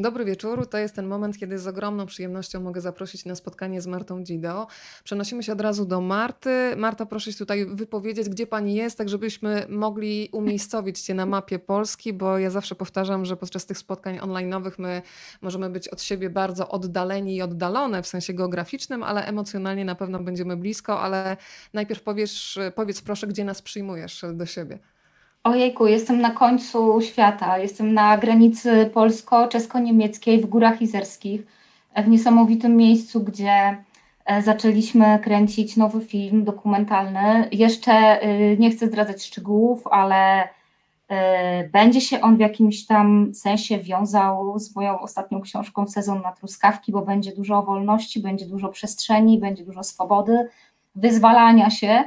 Dobry wieczór. To jest ten moment, kiedy z ogromną przyjemnością mogę zaprosić na spotkanie z Martą Dido. Przenosimy się od razu do Marty. Marta, proszę się tutaj wypowiedzieć, gdzie pani jest, tak żebyśmy mogli umiejscowić cię na mapie Polski, bo ja zawsze powtarzam, że podczas tych spotkań online'owych my możemy być od siebie bardzo oddaleni i oddalone w sensie geograficznym, ale emocjonalnie na pewno będziemy blisko, ale najpierw powiesz, powiedz proszę, gdzie nas przyjmujesz do siebie. Ojejku, jestem na końcu świata. Jestem na granicy polsko-czesko-niemieckiej w Górach Izerskich, w niesamowitym miejscu, gdzie e, zaczęliśmy kręcić nowy film dokumentalny. Jeszcze y, nie chcę zdradzać szczegółów, ale y, będzie się on w jakimś tam sensie wiązał z moją ostatnią książką Sezon na truskawki, bo będzie dużo wolności, będzie dużo przestrzeni, będzie dużo swobody, wyzwalania się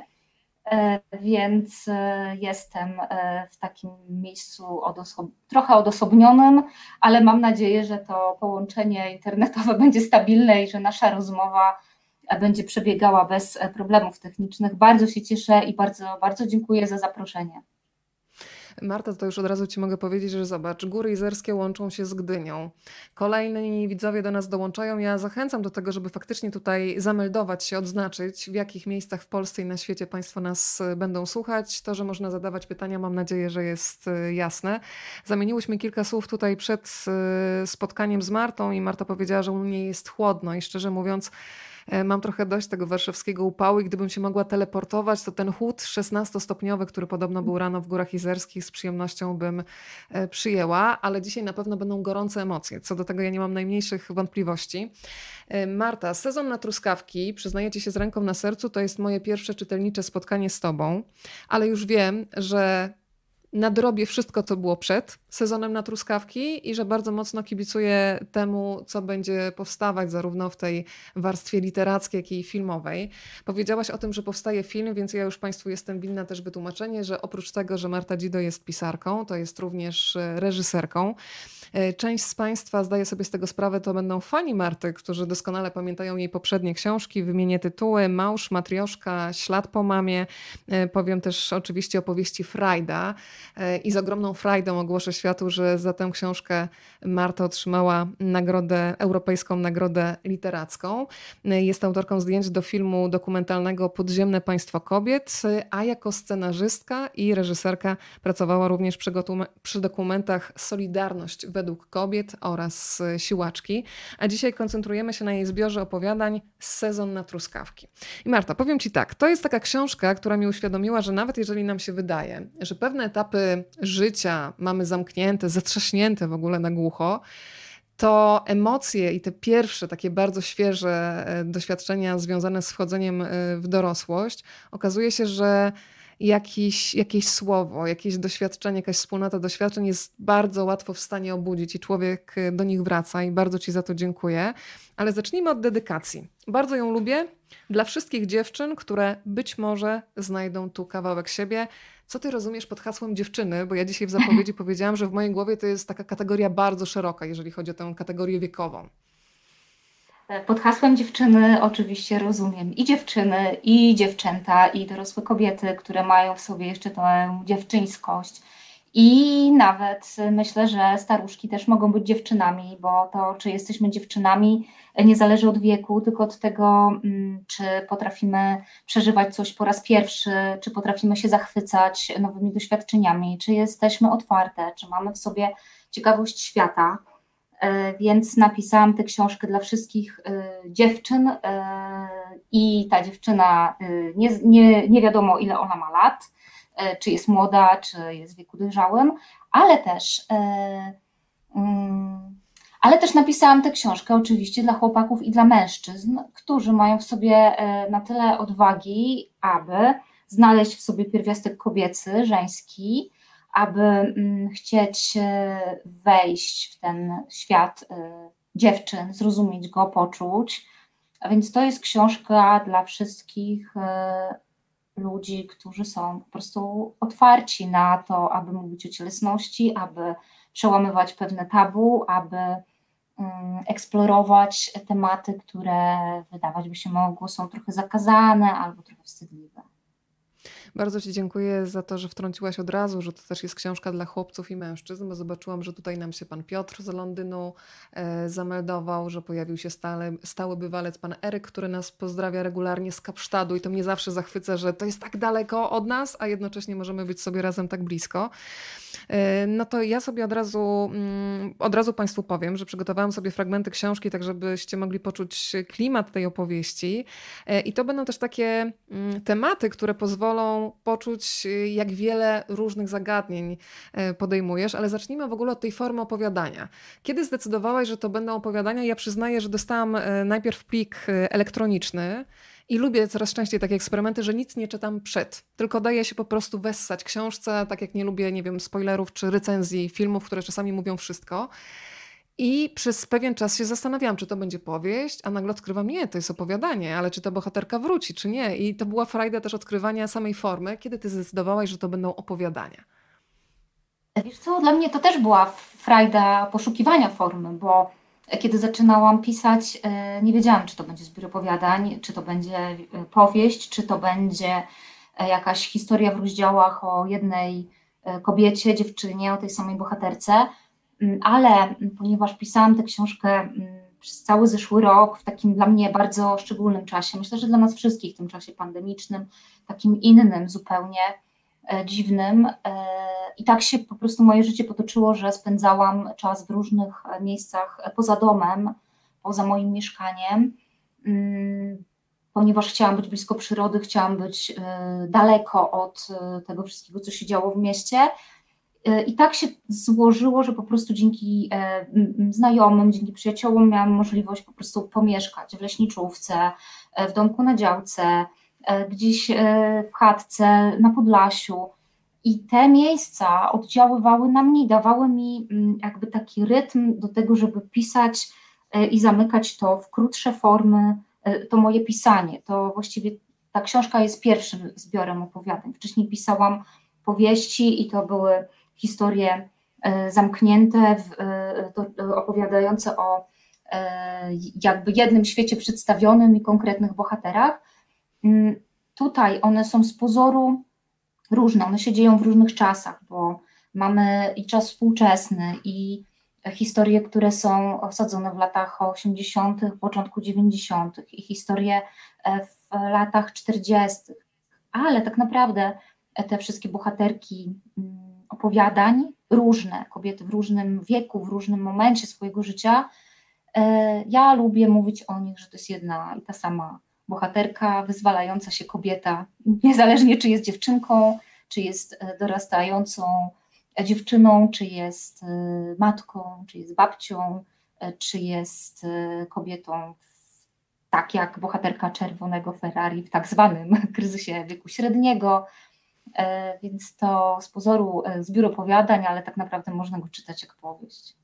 więc e, jestem e, w takim miejscu odosob trochę odosobnionym, ale mam nadzieję, że to połączenie internetowe będzie stabilne i że nasza rozmowa będzie przebiegała bez problemów technicznych. Bardzo się cieszę i bardzo, bardzo dziękuję za zaproszenie. Marta, to już od razu Ci mogę powiedzieć, że zobacz, Góry Izerskie łączą się z Gdynią. Kolejni widzowie do nas dołączają. Ja zachęcam do tego, żeby faktycznie tutaj zameldować się, odznaczyć, w jakich miejscach w Polsce i na świecie Państwo nas e, będą słuchać. To, że można zadawać pytania, mam nadzieję, że jest e, jasne. Zamieniłyśmy kilka słów tutaj przed e, spotkaniem z Martą i Marta powiedziała, że u mnie jest chłodno i szczerze mówiąc, mam trochę dość tego warszawskiego upału i gdybym się mogła teleportować, to ten chłód 16-stopniowy, który podobno był rano w Górach Izerskich, z przyjemnością bym e, przyjęła, ale dzisiaj na pewno będą gorące emocje. Co do tego ja nie mam najmniejszych wątpliwości. E, Marta, sezon na truskawki, przyznaję ci się z ręką na sercu, to jest moje pierwsze czytelnicze spotkanie z tobą, ale już wiem, że nadrobię wszystko, co było przed sezonem na truskawki i że bardzo mocno kibicuję temu, co będzie powstawać zarówno w tej warstwie literackiej, jak i filmowej. Powiedziałaś o tym, że powstaje film, więc ja już Państwu jestem winna też wytłumaczenie, że oprócz tego, że Marta Dzido jest pisarką, to jest również e, reżyserką. E, część z Państwa zdaje sobie z tego sprawę, to będą fani Marty, którzy doskonale pamiętają jej poprzednie książki. Wymienię tytuły: Małż, Matrioszka, Ślad po mamie. E, powiem też oczywiście opowieści Frajda i z ogromną frajdą ogłoszę światu, że za tę książkę Marta otrzymała nagrodę, Europejską Nagrodę Literacką. Jest autorką zdjęć do filmu dokumentalnego Podziemne Państwo Kobiet, a jako scenarzystka i reżyserka pracowała również przy, przy dokumentach Solidarność według kobiet oraz Siłaczki. A dzisiaj koncentrujemy się na jej zbiorze opowiadań Sezon na truskawki. I Marta, powiem Ci tak, to jest taka książka, która mi uświadomiła, że nawet jeżeli nam się wydaje, że pewne etapy życia mamy zamknięte, zatrzaśnięte w ogóle na głucho, to emocje i te pierwsze takie bardzo świeże e, doświadczenia związane z wchodzeniem e, w dorosłość, okazuje się, że jakiś, jakieś słowo, jakieś doświadczenie, jakaś wspólnota doświadczeń jest bardzo łatwo w stanie obudzić i człowiek e, do nich wraca i bardzo Ci za to dziękuję. Ale zacznijmy od dedykacji. Bardzo ją lubię dla wszystkich dziewczyn, które być może znajdą tu kawałek siebie. Co ty rozumiesz pod hasłem dziewczyny? Bo ja dzisiaj w zapowiedzi powiedziałam, że w mojej głowie to jest taka kategoria bardzo szeroka, jeżeli chodzi o tę kategorię wiekową. Pod hasłem dziewczyny oczywiście rozumiem i dziewczyny, i dziewczęta, i dorosłe kobiety, które mają w sobie jeszcze tę dziewczyńskość. I nawet myślę, że staruszki też mogą być dziewczynami, bo to, czy jesteśmy dziewczynami, nie zależy od wieku, tylko od tego, mm, czy potrafimy przeżywać coś po raz pierwszy, czy potrafimy się zachwycać nowymi doświadczeniami, czy jesteśmy otwarte, czy mamy w sobie ciekawość świata. E, więc napisałam tę książkę dla wszystkich e, dziewczyn e, i ta dziewczyna, nie, nie, nie wiadomo ile ona ma lat, czy jest młoda, czy jest w wieku dojrzałym, ale też mm, ale też napisałam tę książkę oczywiście dla chłopaków i dla mężczyzn, którzy mają w sobie na tyle odwagi, aby znaleźć w sobie pierwiastek kobiecy, żeński, aby mm, chcieć e, wejść w ten świat e, dziewczyn, zrozumieć go, poczuć. A więc to jest książka dla wszystkich e, ludzi, którzy są po prostu otwarci na to, aby mówić o cielesności, aby przełamywać pewne tabu, aby mm, eksplorować tematy, które wydawać by się mogło są trochę zakazane albo trochę wstydliwe. Bardzo Ci dziękuję za to, że wtrąciłaś od razu, że to też jest książka dla chłopców i mężczyzn, bo zobaczyłam, że tutaj nam się pan Piotr z Londynu e, zameldował, że pojawił się stale, stały bywalec pan Eryk, który nas pozdrawia regularnie z Kapsztadu i to mnie zawsze zachwyca, że to jest tak daleko od nas, a jednocześnie możemy być sobie razem tak blisko. E, no to ja sobie od razu, mm, od razu Państwu powiem, że przygotowałam sobie fragmenty książki, tak żebyście mogli poczuć klimat tej opowieści. E, I to będą też takie mm, tematy, które pozwolą poczuć, y, jak wiele różnych zagadnień e, podejmujesz, ale zacznijmy w ogóle od tej formy opowiadania. Kiedy zdecydowałaś, że to będą opowiadania? Ja przyznaję, że dostałam najpierw plik elektroniczny. I lubię coraz częściej takie eksperymenty, że nic nie czytam przed, tylko daję się po prostu wessać książce, tak jak nie lubię, nie wiem, spoilerów czy recenzji filmów, które czasami mówią wszystko. I przez pewien czas się zastanawiałam, czy to będzie powieść, a nagle odkrywam, nie, to jest opowiadanie, ale czy ta bohaterka wróci, czy nie. I to była frajda też odkrywania samej formy, kiedy ty zdecydowałaś, że to będą opowiadania. Wiesz co, dla mnie to też była frajda poszukiwania formy, bo kiedy zaczynałam pisać, e, nie wiedziałam, czy to będzie zbiór opowiadań, czy to będzie e, powieść, czy to będzie e, jakaś historia w rozdziałach o jednej kobiecie, dziewczynie, o tej samej bohaterce. Mm, ale ponieważ pisałam tę książkę mm, przez cały zeszły rok, w takim dla mnie bardzo szczególnym czasie, myślę, że dla nas wszystkich w tym czasie pandemicznym, takim innym zupełnie, E, dziwnym. E, I tak się po prostu moje życie potoczyło, że spędzałam czas w różnych e, miejscach poza domem, poza moim mieszkaniem, mm, ponieważ chciałam być blisko przyrody, chciałam być daleko od tego wszystkiego, co się działo w mieście. I tak się złożyło, że po prostu dzięki znajomym, dzięki przyjaciołom miałam możliwość po prostu pomieszkać w leśniczówce, w domku na działce, E, gdzieś e, w chatce na Podlasiu. I te miejsca oddziaływały na mnie, dawały mi jakby taki rytm do tego, żeby pisać e, i zamykać to w krótsze formy, to moje pisanie. To właściwie ta książka jest pierwszym zbiorem opowiadań. Wcześniej pisałam powieści i to były historie zamknięte, opowiadające o jakby jednym świecie przedstawionym i konkretnych bohaterach. Mm, tutaj one są z pozoru różne, one się dzieją w różnych czasach, bo mamy i czas współczesny, i historie, które są osadzone w latach 80., początku 90., i historie e, w latach 40., ale tak naprawdę te wszystkie bohaterki mm, opowiadań, różne, kobiety w różnym wieku, w różnym momencie swojego życia, e, ja lubię mówić o nich, że to jest jedna i ta sama bohaterka, wyzwalająca się kobieta, niezależnie czy jest dziewczynką, czy jest e, dorastającą dziewczyną, czy jest e, matką, czy jest babcią, czy jest kobietą, tak jak bohaterka czerwonego Ferrari w tak zwanym kryzysie wieku średniego. Więc to z pozoru zbiór opowiadań, ale tak naprawdę można go czytać jak powieść.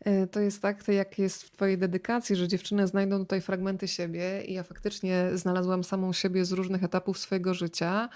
E, to jest tak, jak jest w Twojej dedykacji, że dziewczyny znajdą tutaj fragmenty siebie i ja faktycznie znalazłam samą siebie z różnych etapów swojego życia.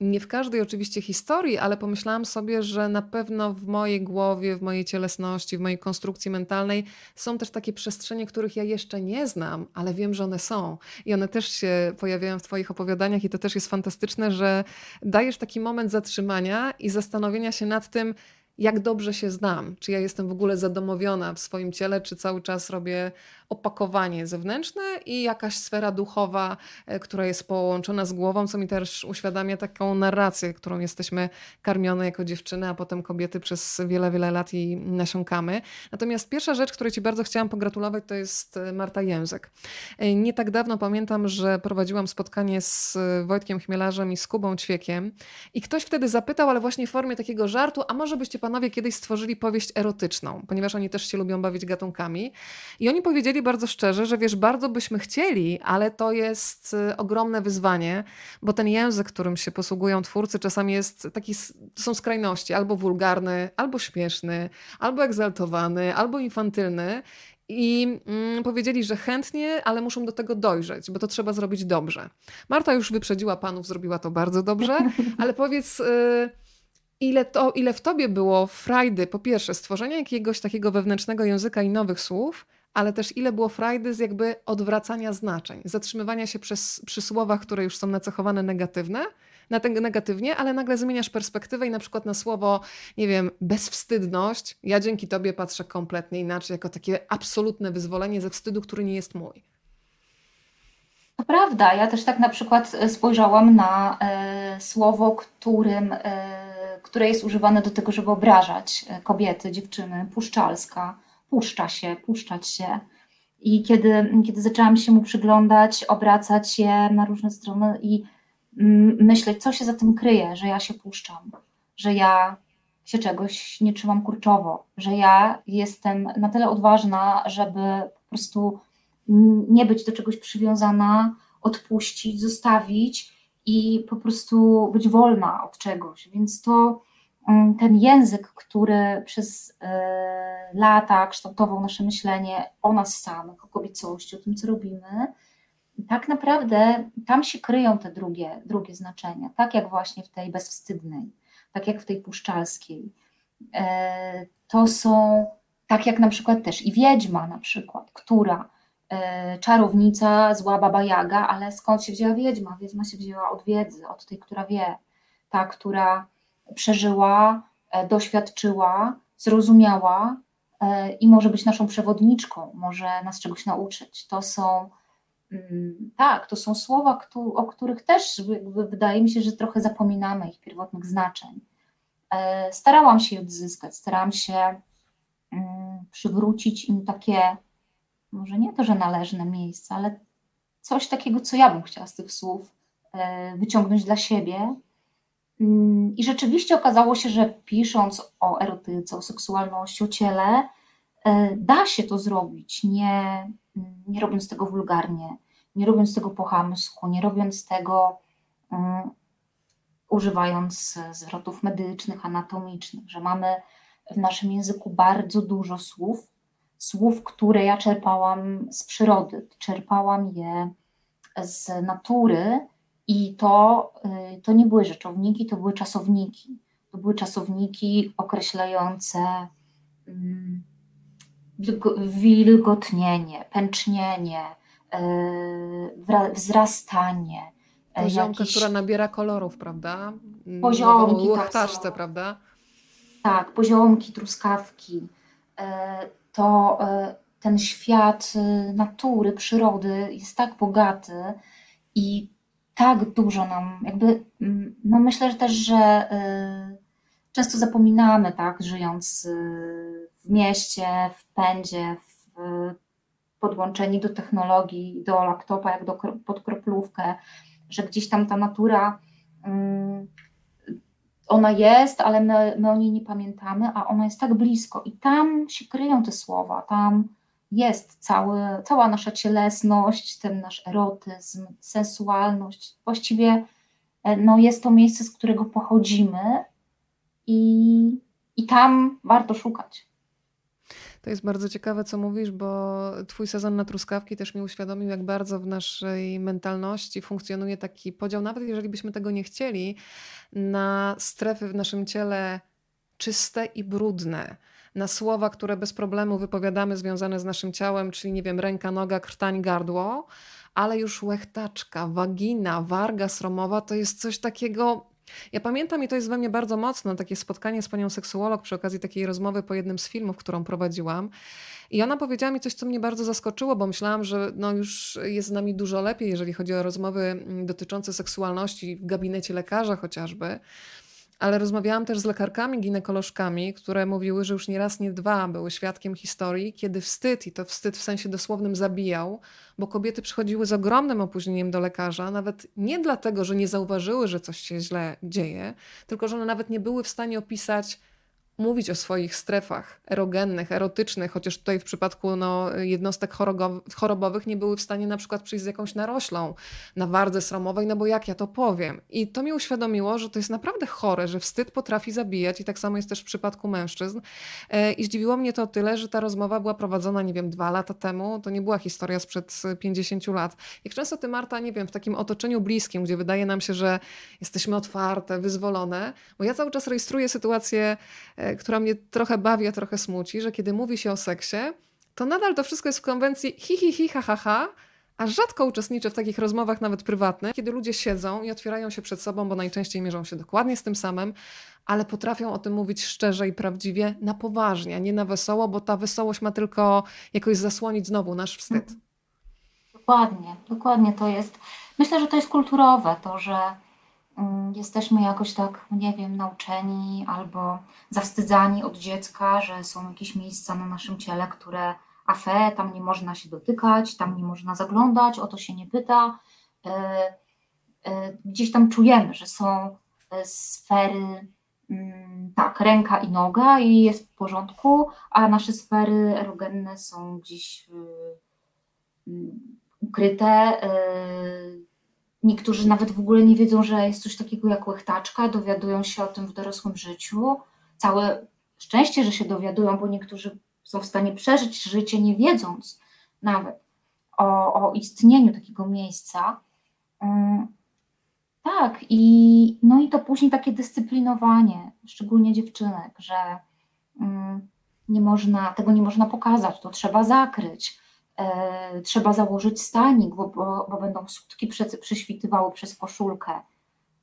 Nie w każdej oczywiście historii, ale pomyślałam sobie, że na pewno w mojej głowie, w mojej cielesności, w mojej konstrukcji mentalnej są też takie przestrzenie, których ja jeszcze nie znam, ale wiem, że one są. I one też się pojawiają w Twoich opowiadaniach, i to też jest fantastyczne, że dajesz taki moment zatrzymania i zastanowienia się nad tym, jak dobrze się znam, czy ja jestem w ogóle zadomowiona w swoim ciele, czy cały czas robię opakowanie zewnętrzne i jakaś sfera duchowa, e, która jest połączona z głową, co mi też uświadamia taką narrację, którą jesteśmy karmione jako dziewczyny, a potem kobiety przez wiele, wiele lat i nasiąkamy. Natomiast pierwsza rzecz, której Ci bardzo chciałam pogratulować, to jest e, Marta Język. E, nie tak dawno pamiętam, że prowadziłam spotkanie z Wojtkiem Chmielarzem i z Kubą Ćwiekiem i ktoś wtedy zapytał, ale właśnie w formie takiego żartu, a może byście panowie kiedyś stworzyli powieść erotyczną, ponieważ oni też się lubią bawić gatunkami. I oni powiedzieli bardzo szczerze, że wiesz, bardzo byśmy chcieli, ale to jest y, ogromne wyzwanie, bo ten język, którym się posługują twórcy, czasami jest taki, są skrajności, albo wulgarny, albo śmieszny, albo egzaltowany, albo infantylny. I mm, powiedzieli, że chętnie, ale muszą do tego dojrzeć, bo to trzeba zrobić dobrze. Marta już wyprzedziła panów, zrobiła to bardzo dobrze, ale powiedz. Y, ile, to, ile w tobie było frajdy, po pierwsze, stworzenia jakiegoś takiego wewnętrznego języka i nowych słów, ale też ile było frajdy z jakby odwracania znaczeń, zatrzymywania się przez, przy słowach, które już są nacechowane negatywne, na ten negatywnie, ale nagle zmieniasz perspektywę i na przykład na słowo, nie wiem, bezwstydność, ja dzięki tobie patrzę kompletnie inaczej, jako takie absolutne wyzwolenie ze wstydu, który nie jest mój. To prawda. Ja też tak na przykład e, spojrzałam na e, słowo, którym, e, które jest używane do tego, żeby obrażać e, kobiety, dziewczyny, puszczalska, puszcza się, puszczać się. I kiedy, kiedy zaczęłam się mu przyglądać, obracać się na różne strony i mm, myśleć, co się za tym kryje, że ja się puszczam, że ja się czegoś nie trzymam kurczowo, że ja jestem na tyle odważna, żeby po prostu nie być do czegoś przywiązana, odpuścić, zostawić i po prostu być wolna od czegoś. Więc to mm, ten język, który przez e, lata kształtował nasze myślenie o nas samych, o kobiecości, o tym, co robimy, tak naprawdę tam się kryją te drugie, drugie znaczenia, tak jak właśnie w tej bezwstydnej, tak jak w tej puszczalskiej. E, to są, tak jak na przykład też i wiedźma na przykład, która czarownica, zła baba Jaga, ale skąd się wzięła wiedźma? Wiedźma się wzięła od wiedzy, od tej, która wie, ta, która przeżyła, e, doświadczyła, zrozumiała e, i może być naszą przewodniczką, może nas czegoś nauczyć. To są mm, tak, to są słowa, o których też wydaje mi się, że trochę zapominamy ich pierwotnych znaczeń. Starałam się je odzyskać, starałam się mm, przywrócić im takie może nie to, że należne miejsce, ale coś takiego, co ja bym chciała z tych słów e, wyciągnąć dla siebie. Mm, I rzeczywiście okazało się, że pisząc o erotyce, o seksualności, o ciele, e, da się to zrobić, nie, nie robiąc tego wulgarnie, nie robiąc tego po chamsku, nie robiąc tego um, używając zwrotów medycznych, anatomicznych, że mamy w naszym języku bardzo dużo słów, słów, które ja czerpałam z przyrody, czerpałam je z natury i to, y, to nie były rzeczowniki, to były czasowniki. To były czasowniki określające mm, wilgotnienie, pęcznienie, y, wzrastanie. Y, Poziomka, jakieś... która nabiera kolorów, prawda? Poziomki, tak. prawda? Tak, poziomki, truskawki to e, ten świat e, natury, przyrody jest tak bogaty i tak dużo nam, jakby, mm, no myślę, że też, że e, często zapominamy, tak, żyjąc w mieście, w pędzie, w, podłączeni do technologii, do laptopa, jak do, pod kroplówkę, że gdzieś tam ta natura mm, ona jest, ale my, my o niej nie pamiętamy, a ona jest tak blisko i tam się kryją te słowa, tam jest cały, cała nasza cielesność, ten nasz erotyzm, sensualność. Właściwie e, no, jest to miejsce, z którego pochodzimy i, i tam warto szukać. To jest bardzo ciekawe, co mówisz, bo twój sezon na truskawki też mi uświadomił, jak bardzo w naszej mentalności funkcjonuje taki podział, nawet jeżeli byśmy tego nie chcieli, na strefy w naszym ciele czyste i brudne. Na słowa, które bez problemu wypowiadamy związane z naszym ciałem, czyli nie wiem, ręka, noga, krtań, gardło, ale już łechtaczka, wagina, warga sromowa to jest coś takiego ja pamiętam i to jest we mnie bardzo mocno, takie spotkanie z panią seksuolog przy okazji takiej rozmowy po jednym z filmów, którą prowadziłam. I ona powiedziała mi coś, co mnie bardzo zaskoczyło, bo myślałam, że no już jest z nami dużo lepiej, jeżeli chodzi o rozmowy mm, dotyczące seksualności w gabinecie lekarza chociażby. Ale rozmawiałam też z lekarkami, ginekolożkami, które mówiły, że już nie raz, nie dwa były świadkiem historii, kiedy wstyd, i to wstyd w sensie dosłownym zabijał, bo kobiety przychodziły z ogromnym opóźnieniem do lekarza, nawet nie dlatego, że nie zauważyły, że coś się źle dzieje, tylko że one nawet nie były w stanie opisać, mówić o swoich strefach erogennych, erotycznych, chociaż tutaj w przypadku no, jednostek chorobowych nie były w stanie na przykład przyjść z jakąś naroślą na wardze sromowej, no bo jak ja to powiem? I to mi uświadomiło, że to jest naprawdę chore, że wstyd potrafi zabijać i tak samo jest też w przypadku mężczyzn. E, I zdziwiło mnie to tyle, że ta rozmowa była prowadzona, nie wiem, dwa lata temu. To nie była historia sprzed 50 lat. Jak często ty, Marta, nie wiem, w takim otoczeniu bliskim, gdzie wydaje nam się, że jesteśmy otwarte, wyzwolone, bo ja cały czas rejestruję sytuację E, która mnie trochę bawi, a trochę smuci, że kiedy mówi się o seksie, to nadal to wszystko jest w konwencji hi, hi, hi, ha, ha, ha, a rzadko uczestniczę w takich rozmowach, nawet prywatnych, kiedy ludzie siedzą i otwierają się przed sobą, bo najczęściej mierzą się dokładnie z tym samym, ale potrafią o tym mówić szczerze i prawdziwie, na poważnie, a nie na wesoło, bo ta wesołość ma tylko jakoś zasłonić znowu nasz wstyd. Dokładnie, dokładnie to jest. Myślę, że to jest kulturowe, to, że jesteśmy jakoś tak, nie wiem, nauczeni albo zawstydzani od dziecka, że są jakieś miejsca na naszym ciele, które afe, tam nie można się dotykać, tam nie można zaglądać, o to się nie pyta. E, e, gdzieś tam czujemy, że są e, sfery, mm, tak, ręka i noga i jest w porządku, a nasze sfery erogenne są gdzieś mm, ukryte. Niektórzy nawet w ogóle nie wiedzą, że jest coś takiego jak łechtaczka, dowiadują się o tym w dorosłym życiu. Całe szczęście, że się dowiadują, bo niektórzy są w stanie przeżyć życie, nie wiedząc nawet o, o istnieniu takiego miejsca. Mm, tak, i, no i to później takie dyscyplinowanie, szczególnie dziewczynek, że mm, nie można, tego nie można pokazać, to trzeba zakryć, trzeba założyć stanik, bo, bo, bo będą sutki prześwitywały przez koszulkę,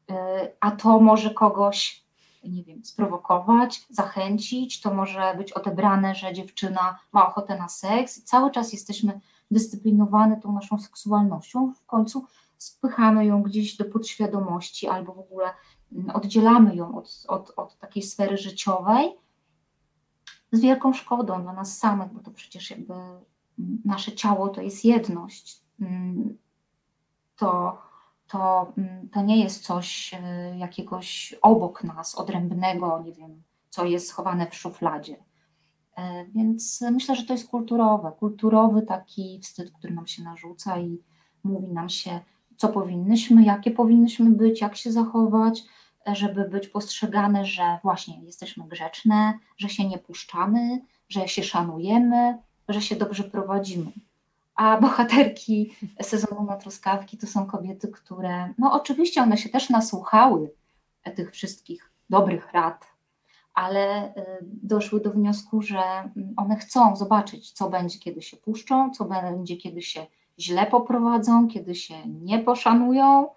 e, a to może kogoś nie wiem, sprowokować, zachęcić, to może być odebrane, że dziewczyna ma ochotę na seks cały czas jesteśmy dyscyplinowane tą naszą seksualnością, w końcu spychamy ją gdzieś do podświadomości albo w ogóle mm, oddzielamy ją od, od, od takiej sfery życiowej z wielką szkodą dla nas samych, bo to przecież jakby nasze ciało to jest jedność. To to, to nie jest coś e, jakiegoś obok nas, odrębnego, nie wiem, co jest schowane w szufladzie. E, więc myślę, że to jest kulturowe, kulturowy taki wstyd, który nam się narzuca i mówi nam się, co powinnyśmy, jakie powinnyśmy być, jak się zachować, e, żeby być postrzegane, że właśnie jesteśmy grzeczne, że się nie puszczamy, że się szanujemy, że się dobrze prowadzimy a bohaterki sezonu na truskawki to są kobiety, które, no oczywiście one się też nasłuchały tych wszystkich dobrych rad, ale y, doszły do wniosku, że mm, one chcą zobaczyć, co będzie, kiedy się puszczą, co będzie, kiedy się źle poprowadzą, kiedy się nie poszanują y,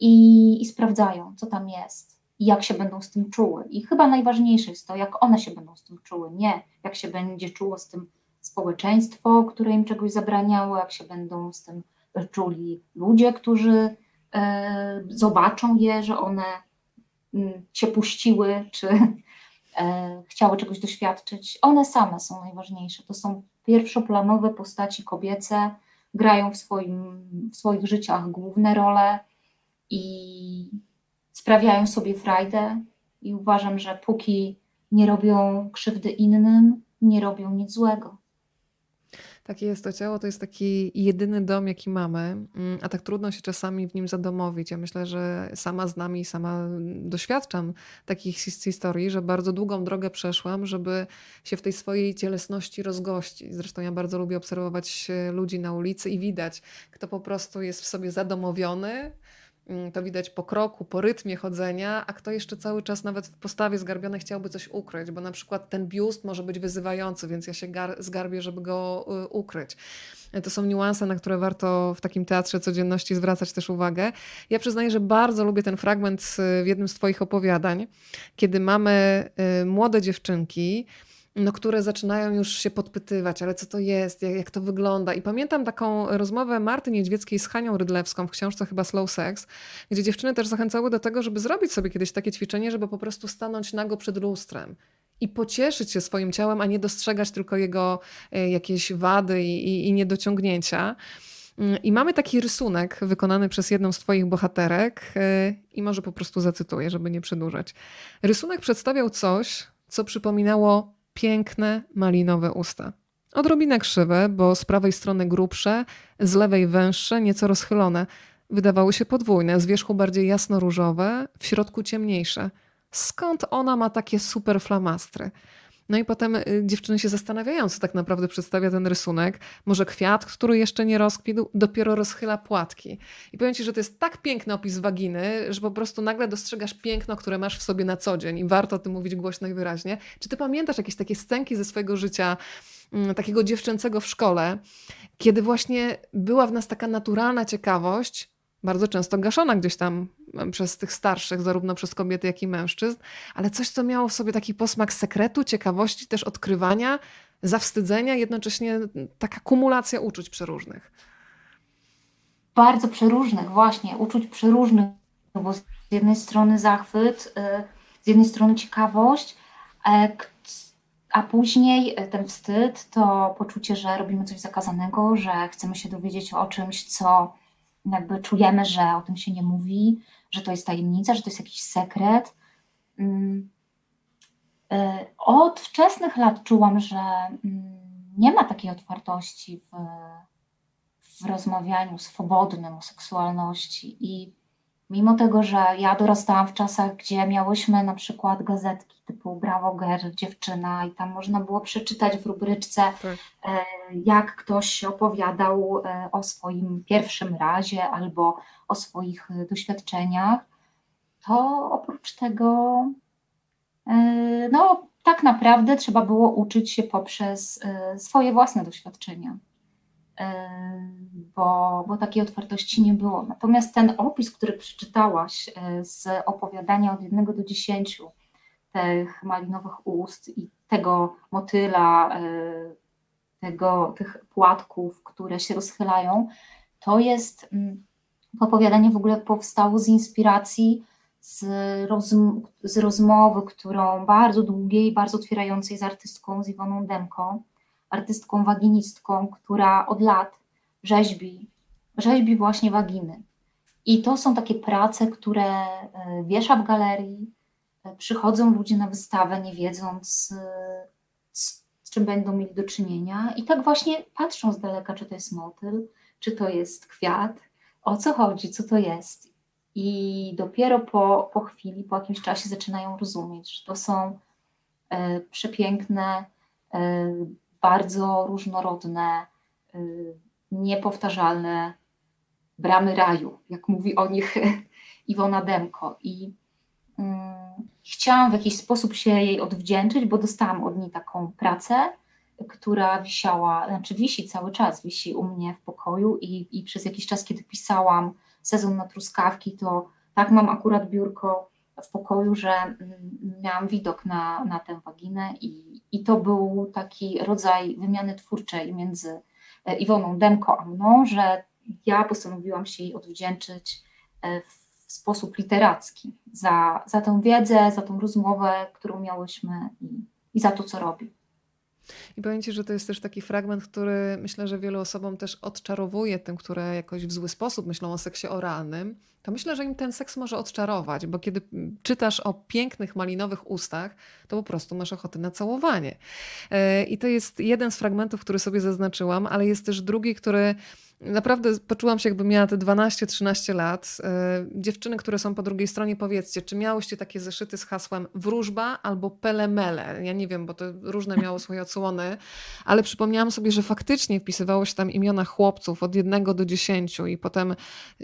i, i sprawdzają, co tam jest i jak się będą z tym czuły. I chyba najważniejsze jest to, jak one się będą z tym czuły, nie jak się będzie czuło z tym społeczeństwo, które im czegoś zabraniało, jak się będą z tym czuli ludzie, którzy e, zobaczą je, że one mm, się puściły, czy e, chciały czegoś doświadczyć. One same są najważniejsze. To są pierwszoplanowe postaci kobiece, grają w, swoim, w swoich życiach główne role i sprawiają sobie frajdę. I uważam, że póki nie robią krzywdy innym, nie robią nic złego. Takie jest to ciało, to jest taki jedyny dom, jaki mamy, mm, a tak trudno się czasami w nim zadomowić. Ja myślę, że sama z nami, sama doświadczam takich historii, że bardzo długą drogę przeszłam, żeby się w tej swojej cielesności rozgościć. Zresztą ja bardzo lubię obserwować ludzi na ulicy i widać, kto po prostu jest w sobie zadomowiony, to widać po kroku, po rytmie chodzenia, a kto jeszcze cały czas nawet w postawie zgarbionej chciałby coś ukryć, bo na przykład ten biust może być wyzywający, więc ja się gar- zgarbię, żeby go y, ukryć. To są niuanse, na które warto w takim teatrze codzienności zwracać też uwagę. Ja przyznaję, że bardzo lubię ten fragment w jednym z Twoich opowiadań, kiedy mamy y, młode dziewczynki, no, które zaczynają już się podpytywać, ale co to jest, jak, jak to wygląda. I pamiętam taką rozmowę Marty Niedźwieckiej z Hanią Rydlewską w książce chyba Slow Sex, gdzie dziewczyny też zachęcały do tego, żeby zrobić sobie kiedyś takie ćwiczenie, żeby po prostu stanąć nago przed lustrem i pocieszyć się swoim ciałem, a nie dostrzegać tylko jego e, jakieś wady i, i, i niedociągnięcia. Mm, I mamy taki rysunek wykonany przez jedną z Twoich bohaterek, e, i może po prostu zacytuję, żeby nie przedłużać. Rysunek przedstawiał coś, co przypominało piękne, malinowe usta. Odrobinę krzywe, bo z prawej strony grubsze, z lewej węższe, nieco rozchylone. Wydawały się podwójne, z wierzchu bardziej jasno-różowe, w środku ciemniejsze. Skąd ona ma takie super flamastry? No i potem y, dziewczyny się zastanawiają, co tak naprawdę przedstawia ten rysunek. Może kwiat, który jeszcze nie rozkwitł, dopiero rozchyla płatki. I powiem Ci, że to jest tak piękny opis waginy, że po prostu nagle dostrzegasz piękno, które masz w sobie na co dzień i warto o tym mówić głośno i wyraźnie. Czy Ty pamiętasz jakieś takie scenki ze swojego życia, mm, takiego dziewczęcego w szkole, kiedy właśnie była w nas taka naturalna ciekawość, bardzo często gaszona gdzieś tam przez tych starszych, zarówno przez kobiety, jak i mężczyzn, ale coś, co miało w sobie taki posmak sekretu, ciekawości, też odkrywania, zawstydzenia, jednocześnie taka kumulacja uczuć przeróżnych. Bardzo przeróżnych, właśnie, uczuć przeróżnych, bo z jednej strony zachwyt, y, z jednej strony ciekawość, e, a później ten wstyd to poczucie, że robimy coś zakazanego, że chcemy się dowiedzieć o czymś, co jakby czujemy, że o tym się nie mówi, że to jest tajemnica, że to jest jakiś sekret. Mm, y, od wczesnych lat czułam, że mm, nie ma takiej otwartości w, w rozmawianiu swobodnym o seksualności i Mimo tego, że ja dorastałam w czasach, gdzie miałyśmy na przykład gazetki typu Bravo Girl, dziewczyna, i tam można było przeczytać w rubryczce, tak. E, jak ktoś opowiadał e, o swoim pierwszym razie albo o swoich e, doświadczeniach, to oprócz tego, no tak naprawdę trzeba było uczyć się poprzez swoje własne doświadczenia bo, bo takiej otwartości nie było. Natomiast ten opis, który przeczytałaś e, z opowiadania od jednego do dziesięciu, tych malinowych ust i tego motyla, e, tego, tych płatków, które się rozchylają, to jest mm, to opowiadanie w ogóle powstało z inspiracji z, rozm z rozmowy, którą bardzo długiej, bardzo otwierającej z artystką, z Iwoną Demko, artystką waginistką, która od lat rzeźbi, rzeźbi właśnie waginy. I to są takie prace, które e, wiesza w galerii, e, przychodzą ludzie na wystawę, nie wiedząc, e, z, z czym będą mieli do czynienia, i tak właśnie patrzą z daleka, czy to jest motyl, czy to jest kwiat, o co chodzi, co to jest. I dopiero po, po chwili, po jakimś czasie zaczynają rozumieć, że to są przepiękne, bardzo różnorodne, y, niepowtarzalne bramy raju, jak mówi o nich Iwona Demko. I mm, chciałam w jakiś sposób się jej odwdzięczyć, bo dostałam od niej taką pracę, która wisiała, znaczy wisi cały czas, wisi u mnie w pokoju i, i przez jakiś czas, kiedy pisałam sezon na truskawki, to tak mam akurat biurko w pokoju, że mm, miałam widok na, na tę waginę i, i to był taki rodzaj wymiany twórczej między e, Iwoną Demko a mną, że ja postanowiłam się jej odwdzięczyć e, w sposób literacki za, za tę wiedzę, za tą rozmowę, którą miałyśmy i, i za to, co robi. I powiem Ci, że to jest też taki fragment, który myślę, że wielu osobom też odczarowuje tym, które jakoś w zły sposób myślą o seksie oralnym, to myślę, że im ten seks może odczarować, bo kiedy czytasz o pięknych malinowych ustach, to po prostu masz ochotę na całowanie. E, I to jest jeden z fragmentów, który sobie zaznaczyłam, ale jest też drugi, który Naprawdę poczułam się, jakby miała te 12-13 lat. E, dziewczyny, które są po drugiej stronie, powiedzcie, czy miałyście takie zeszyty z hasłem wróżba albo pelemele? Ja nie wiem, bo to różne miało swoje odsłony, ale przypomniałam sobie, że faktycznie wpisywało się tam imiona chłopców od jednego do dziesięciu i potem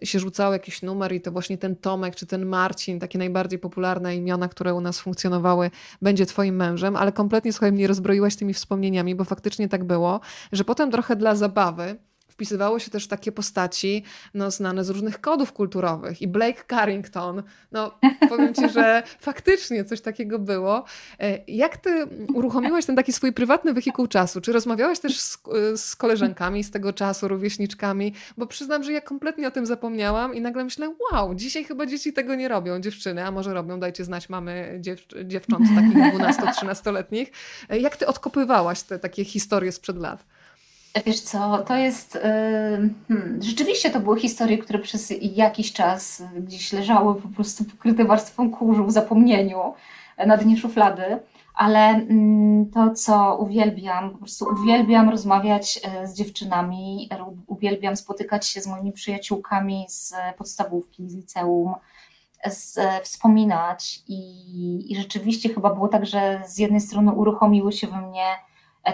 się rzucało jakiś numer i to właśnie ten Tomek czy ten Marcin, takie najbardziej popularne imiona, które u nas funkcjonowały, będzie twoim mężem, ale kompletnie, słuchaj, mnie rozbroiłaś tymi wspomnieniami, bo faktycznie tak było, że potem trochę dla zabawy wpisywało się też takie postaci no, znane z różnych kodów kulturowych. I Blake Carrington, no powiem Ci, że faktycznie coś takiego było. E, jak Ty uruchomiłaś ten taki swój prywatny wehikuł czasu? Czy rozmawiałaś też z, z koleżankami z tego czasu, rówieśniczkami? Bo przyznam, że ja kompletnie o tym zapomniałam i nagle myślę, wow, dzisiaj chyba dzieci tego nie robią, dziewczyny, a może robią, dajcie znać, mamy dziew dziewcząt takich 12-13-letnich. E, jak Ty odkopywałaś te takie historie sprzed lat? Wiesz co, to jest. Hmm, rzeczywiście to były historie, które przez jakiś czas gdzieś leżały po prostu pokryte warstwą kurzu w zapomnieniu na dnie szuflady, ale mm, to, co uwielbiam, po prostu uwielbiam rozmawiać e, z dziewczynami, uwielbiam spotykać się z moimi przyjaciółkami z podstawówki, z liceum, z, wspominać i, i rzeczywiście chyba było tak, że z jednej strony uruchomiły się we mnie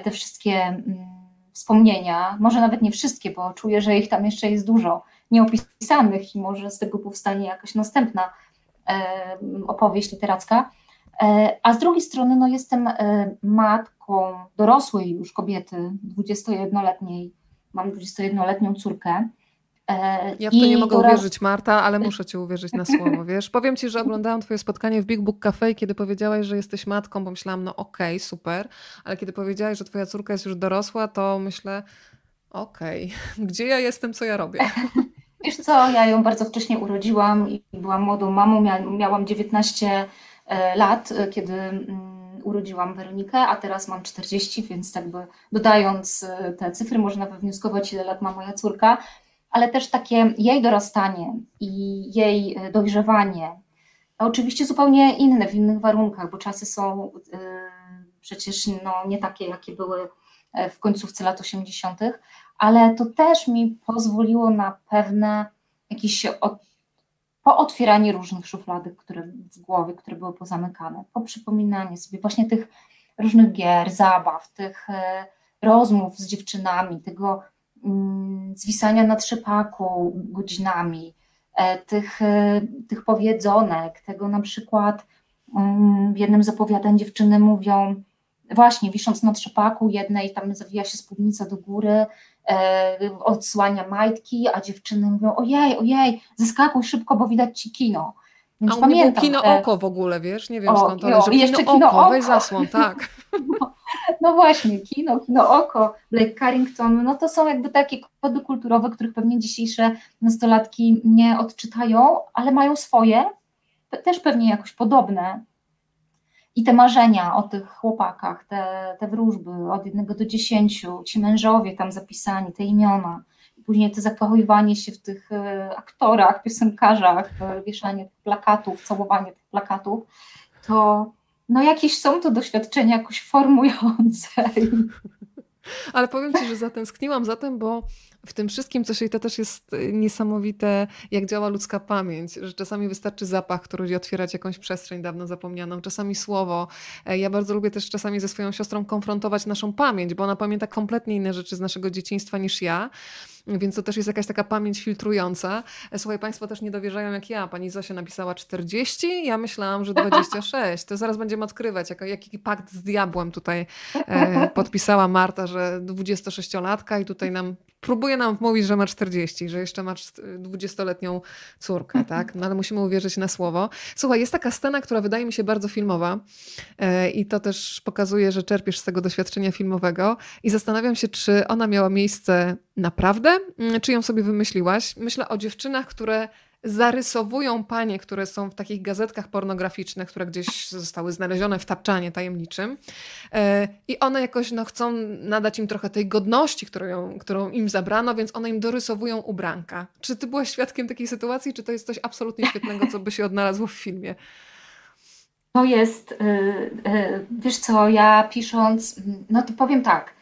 te wszystkie mm, wspomnienia, może nawet nie wszystkie, bo czuję, że ich tam jeszcze jest dużo nieopisanych i może z tego powstanie jakaś następna e, opowieść literacka. E, a z drugiej strony, no, jestem e, matką dorosłej już kobiety, 21-letniej, mam 21-letnią córkę. E, ja w to nie mogę uwierzyć, Marta, ale muszę ci uwierzyć na słowo, wiesz? Powiem ci, że oglądałam twoje spotkanie w Big Book Cafe, kiedy powiedziałaś, że jesteś matką, pomyślałam, no okej, okay, super, ale kiedy powiedziałaś, że twoja córka jest już dorosła, to myślę, okej, okay, gdzie ja jestem, co ja robię? Wiesz co, ja ją bardzo wcześnie urodziłam i byłam młodą mamą, miałam 19 e, lat, e, kiedy mm, urodziłam Weronikę, a teraz mam 40, więc jakby dodając te cyfry można wywnioskować, ile lat ma moja córka ale też takie jej dorastanie i jej e, dojrzewanie, oczywiście zupełnie inne, w innych warunkach, bo czasy są e, przecież no, nie takie, jakie były e, w końcówce lat 80., ale to też mi pozwoliło na pewne jakieś od, pootwieranie różnych szufladek, które z głowy, które były pozamykane, po przypominanie sobie właśnie tych różnych gier, zabaw, tych rozmów z dziewczynami, tego zwisania na trzepaku godzinami, e, tych, e, tych powiedzonek, tego na przykład mm, w jednym z opowiadań dziewczyny mówią, właśnie wisząc na trzepaku jednej, tam zawija się spódnica do góry, e, odsłania majtki, a dziewczyny mówią, ojej, ojej, zeskakuj szybko, bo widać ci kino. Więc a u mnie było kino te... oko w ogóle, wiesz, nie wiem o, skąd to, ale że kino, kino oko, oko, weź zasłon, tak. No, no właśnie, kino, kino oko, Blake Carrington, no to są jakby takie kody kulturowe, których pewnie dzisiejsze nastolatki nie odczytają, ale mają swoje, też pewnie jakoś podobne. I te marzenia o tych chłopakach, te, te wróżby od jednego do dziesięciu, ci mężowie tam zapisani, te imiona, później to zakochiwanie się w tych e, aktorach, piosenkarzach, e, wieszanie plakatów, całowanie tych plakatów, to no jakieś są to doświadczenia jakoś formujące. Ale powiem Ci, że zatęskniłam za tym, bo w tym wszystkim coś i to też jest niesamowite, jak działa ludzka pamięć, że czasami wystarczy zapach, który otwierać jakąś przestrzeń dawno zapomnianą, czasami słowo. E, ja bardzo lubię też czasami ze swoją siostrą konfrontować naszą pamięć, bo ona pamięta kompletnie inne rzeczy z naszego dzieciństwa niż ja. Więc to też jest jakaś taka pamięć filtrująca. E, słuchaj, Państwo też nie dowierzają jak ja. Pani Zosia napisała 40, ja myślałam, że 26. To zaraz będziemy odkrywać, jak, jaki pakt z diabłem tutaj e, podpisała Marta, że 26-latka i tutaj nam próbuje nam wmówić, że ma 40, że jeszcze ma 20-letnią córkę, tak? No ale musimy uwierzyć na słowo. Słuchaj, jest taka scena, która wydaje mi się bardzo filmowa e, i to też pokazuje, że czerpiesz z tego doświadczenia filmowego i zastanawiam się, czy ona miała miejsce naprawdę, mm, czy ją sobie wymyśliłaś. Myślę o dziewczynach, które zarysowują panie, które są w takich gazetkach pornograficznych, które gdzieś zostały znalezione w tapczanie tajemniczym e, i one jakoś no, chcą nadać im trochę tej godności, którą, którą im zabrano, więc one im dorysowują ubranka. Czy ty byłaś świadkiem takiej sytuacji, czy to jest coś absolutnie świetnego, co by się odnalazło w filmie? To jest, y, y, wiesz co, ja pisząc, no to powiem tak,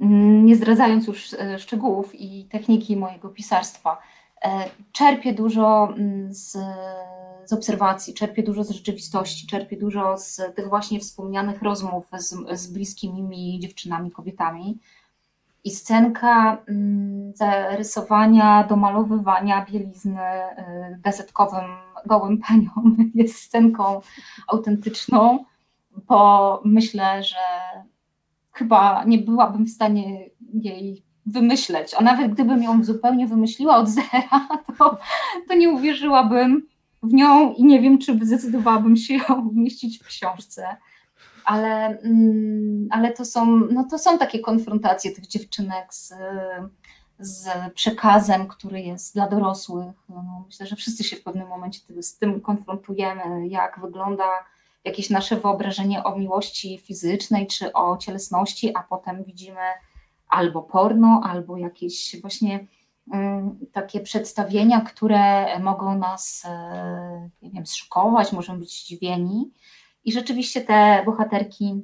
mm, nie zdradzając już y, szczegółów i techniki mojego pisarstwa, E, czerpię dużo mm, z, z obserwacji, czerpię dużo z rzeczywistości, czerpię dużo z tych właśnie wspomnianych rozmów z, z bliskimi mi dziewczynami, kobietami. I scenka mm, zarysowania, domalowywania bielizny y, gazetkowym gołym paniom jest scenką autentyczną, bo myślę, że chyba nie byłabym w stanie jej wymyśleć. A nawet gdybym ją zupełnie wymyśliła od zera, to, to nie uwierzyłabym w nią i nie wiem, czy zdecydowałabym się ją umieścić w książce. Ale, mm, ale to, są, no to są takie konfrontacje tych dziewczynek z, z przekazem, który jest dla dorosłych. No, myślę, że wszyscy się w pewnym momencie z tym konfrontujemy, jak wygląda jakieś nasze wyobrażenie o miłości fizycznej czy o cielesności, a potem widzimy albo porno, albo jakieś właśnie mm, takie przedstawienia, które mogą nas, e, nie wiem, zszokować, możemy być zdziwieni. I rzeczywiście te bohaterki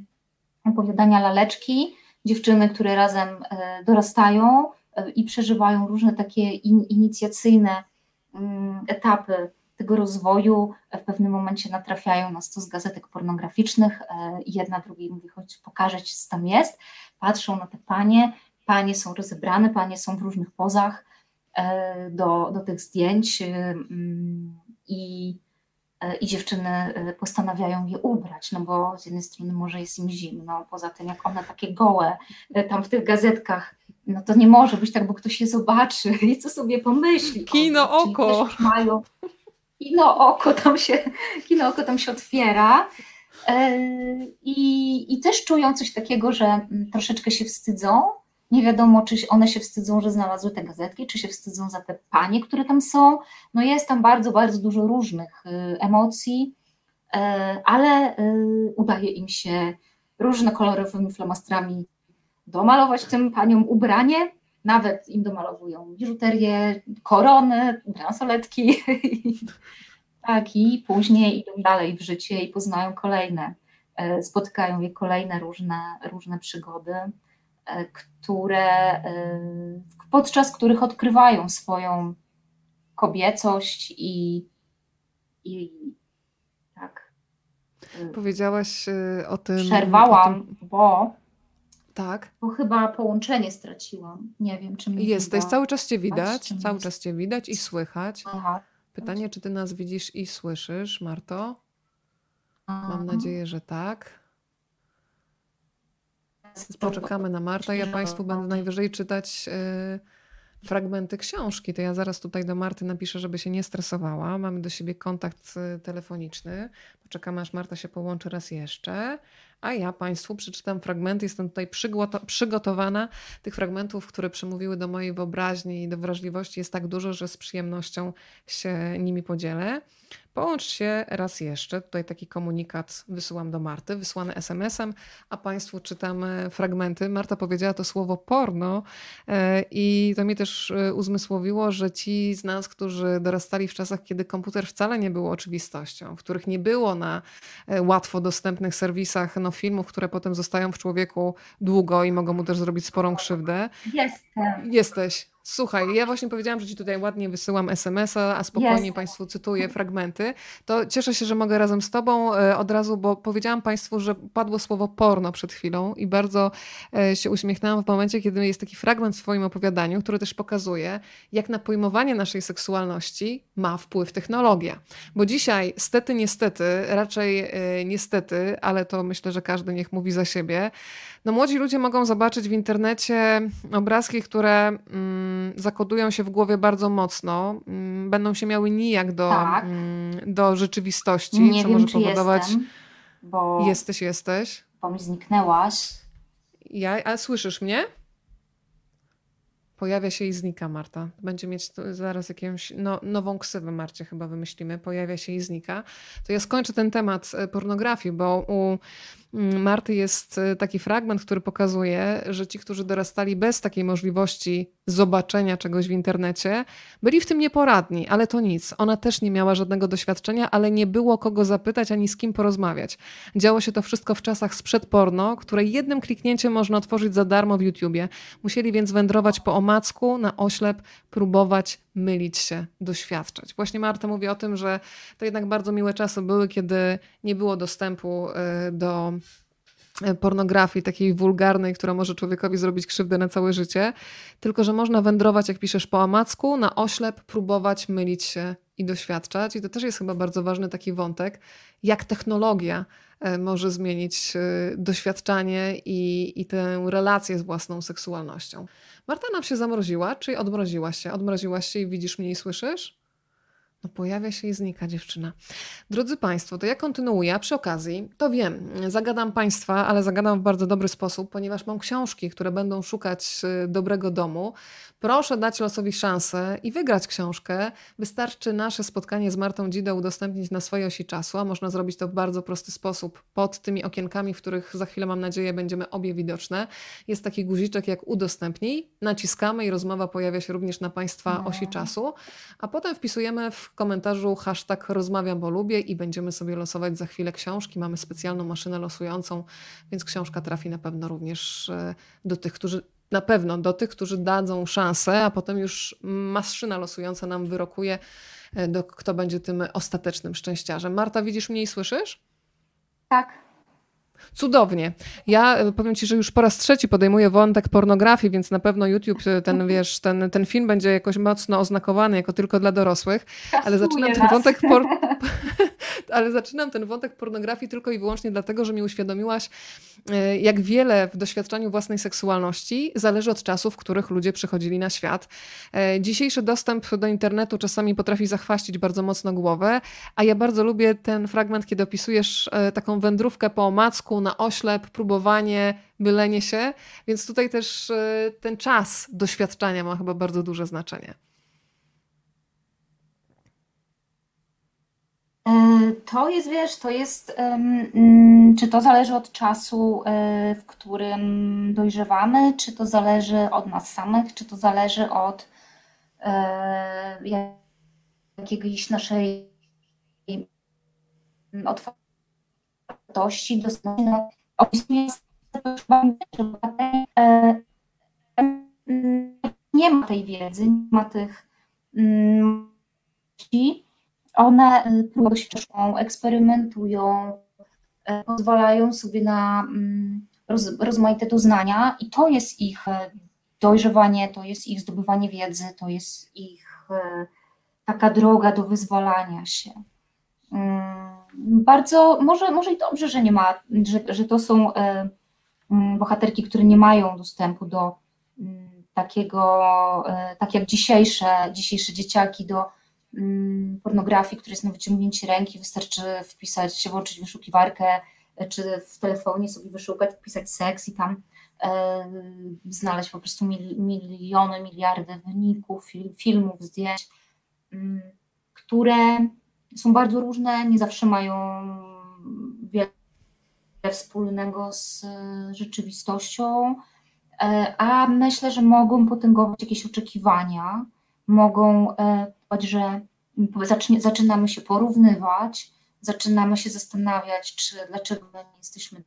opowiadania laleczki, dziewczyny, które razem e, dorastają e, i przeżywają różne takie in, inicjacyjne mm, etapy tego rozwoju, w pewnym momencie natrafiają na stos gazetek pornograficznych. Jedna drugiej mówi, chodź pokażę ci, co tam jest patrzą na te panie, panie są rozebrane, panie są w różnych pozach e, do, do tych zdjęć e, mm, i e, i dziewczyny e, postanawiają je ubrać, no bo z jednej strony może jest im zimno, poza tym jak one takie gołe tam w tych gazetkach, no to nie może być tak, bo ktoś je zobaczy i co sobie pomyśli. Kino oko. Mają, kino oko tam się, kino oko tam się otwiera. I, I też czują coś takiego, że mm, troszeczkę się wstydzą, nie wiadomo, czy one się wstydzą, że znalazły te gazetki, czy się wstydzą za te panie, które tam są. No jest tam bardzo, bardzo dużo różnych y, emocji, y, ale y, udaje im się różnokolorowymi flamastrami domalować tym paniom ubranie. Nawet im domalowują biżuterię, korony, bransoletki. tak, i później idą dalej w życie i poznają kolejne, spotykają je kolejne różne, różne przygody. E, które, e, podczas których odkrywają swoją kobiecość i, i tak. E, Powiedziałaś o tym. Przerwałam, o tym... bo. Tak. Bo chyba połączenie straciłam. Nie wiem, czy mnie Jesteś, widać. cały czas cię widać, cały czas cię widać i słychać. Aha. Pytanie, czy ty nas widzisz i słyszysz, Marto? Mam nadzieję, że tak. Poczekamy na Marta. Ja Państwu będę najwyżej czytać y, fragmenty książki. To ja zaraz tutaj do Marty napiszę, żeby się nie stresowała. Mamy do siebie kontakt y, telefoniczny. Poczekamy, aż Marta się połączy raz jeszcze. A ja Państwu przeczytam fragmenty. Jestem tutaj przygotowana. Tych fragmentów, które przemówiły do mojej wyobraźni i do wrażliwości jest tak dużo, że z przyjemnością się nimi podzielę. Połącz się raz jeszcze. Tutaj taki komunikat wysyłam do Marty, wysłany SMS-em, a Państwu czytam e, fragmenty. Marta powiedziała to słowo porno e, i to mi też e, uzmysłowiło, że ci z nas, którzy dorastali w czasach, kiedy komputer wcale nie był oczywistością, w których nie było na łatwo dostępnych serwisach no, filmów, które potem zostają w człowieku długo i mogą mu też zrobić sporą krzywdę. Jestem. Jesteś. Słuchaj, ja właśnie powiedziałam, że ci tutaj ładnie wysyłam SMS-a, a spokojnie Jest. Państwu cytuję fragmenty. To cieszę się, że mogę razem z Tobą e, od razu, bo powiedziałam Państwu, że padło słowo porno przed chwilą i bardzo e, się uśmiechnęłam w momencie, kiedy jest taki fragment w swoim opowiadaniu, który też pokazuje, jak na pojmowanie naszej seksualności ma wpływ technologia. Bo dzisiaj, stety, niestety, raczej e, niestety, ale to myślę, że każdy niech mówi za siebie, no młodzi ludzie mogą zobaczyć w internecie obrazki, które mm, zakodują się w głowie bardzo mocno, mm, będą się miały nijak do, tak. mm, do rzeczywistości, Nie co wiem, może powodować. Jestem, bo, jesteś, jesteś. Bo mi zniknęłaś. Ja, a słyszysz mnie? Pojawia się i znika Marta. Będzie mieć zaraz jakąś no, nową ksywę Marcie chyba wymyślimy. Pojawia się i znika. To ja skończę ten temat e, pornografii, bo u Marty jest e, taki fragment, który pokazuje, że ci, którzy dorastali bez takiej możliwości zobaczenia czegoś w internecie, byli w tym nieporadni, ale to nic. Ona też nie miała żadnego doświadczenia, ale nie było kogo zapytać ani z kim porozmawiać. Działo się to wszystko w czasach sprzed porno, które jednym kliknięciem można otworzyć za darmo w YouTubie. Musieli więc wędrować po omacku, na oślep, próbować mylić się, doświadczać. Właśnie Marta mówi o tym, że to jednak bardzo miłe czasy były, kiedy nie było dostępu e, do pornografii takiej wulgarnej, która może człowiekowi zrobić krzywdę na całe życie, tylko że można wędrować, jak piszesz po amacku, na oślep, próbować mylić się i doświadczać. I to też jest chyba bardzo ważny taki wątek, jak technologia e, może zmienić doświadczanie i, i tę relację z własną seksualnością. Marta nam się zamroziła, czyli odmroziłaś się. Odmroziłaś się i widzisz mnie i słyszysz? No pojawia się i znika dziewczyna. Drodzy Państwo, to ja kontynuuję. Przy okazji, to wiem, zagadam Państwa, ale zagadam w bardzo dobry sposób, ponieważ mam książki, które będą szukać y, dobrego domu. Proszę dać losowi szansę i wygrać książkę. Wystarczy nasze spotkanie z Martą Dzidę udostępnić na swojej osi czasu, a można zrobić to w bardzo prosty sposób pod tymi okienkami, w których za chwilę mam nadzieję będziemy obie widoczne. Jest taki guziczek jak udostępnij, naciskamy i rozmowa pojawia się również na Państwa no. osi czasu, a potem wpisujemy w komentarzu hashtag rozmawiam, bo lubię i będziemy sobie losować za chwilę książki. Mamy specjalną maszynę losującą, więc książka trafi na pewno również e, do tych, którzy na pewno do tych, którzy dadzą szansę, a potem już maszyna losująca nam wyrokuje, e, do, kto będzie tym ostatecznym szczęściarzem. Marta, widzisz mnie i słyszysz? Tak. Cudownie. Ja e, powiem Ci, że już po raz trzeci podejmuję wątek pornografii, więc na pewno YouTube, e, ten, wiesz, ten, ten film będzie jakoś mocno oznakowany jako tylko dla dorosłych, ale zaczynam ten wątek por... ale zaczynam ten wątek pornografii tylko i wyłącznie dlatego, że mi uświadomiłaś, e, jak wiele w doświadczaniu własnej seksualności zależy od czasów, w których ludzie przychodzili na świat. E, dzisiejszy dostęp do internetu czasami potrafi zachwaścić bardzo mocno głowę, a ja bardzo lubię ten fragment, kiedy opisujesz e, taką wędrówkę po omacku, na oślep, próbowanie, mylenie się, więc tutaj też ten czas doświadczania ma chyba bardzo duże znaczenie. To jest, wiesz, to jest, um, czy to zależy od czasu, e, w którym dojrzewamy, czy to zależy od nas samych, czy to zależy od e, jakiejś naszej otwartości, dostępności. Opisuję nie ma tej wiedzy, nie ma tych one y, próbują, eksperymentują, y, pozwalają sobie na mm, roz, rozmaite doznania i to jest ich y, dojrzewanie, to jest ich zdobywanie wiedzy, to jest ich taka droga do wyzwalania się. Mm, bardzo, może, może i dobrze, że nie ma, że, że to są mm, bohaterki, które nie mają dostępu do takiego, tak jak dzisiejsze, dzisiejsze dzieciaki, do pornografii, który jest na wyciągnięcie ręki, wystarczy wpisać, włączyć wyszukiwarkę, e, czy w telefonie sobie wyszukać, wpisać seks i tam e, znaleźć po prostu mil, miliony, miliardy wyników, fil, filmów, zdjęć, mm, które są bardzo różne, nie zawsze mają wiele wspólnego z rzeczywistością, e, a myślę, że mogą potęgować jakieś oczekiwania, mogą że zaczynamy się porównywać, zaczynamy się zastanawiać, czy dlaczego nie jesteśmy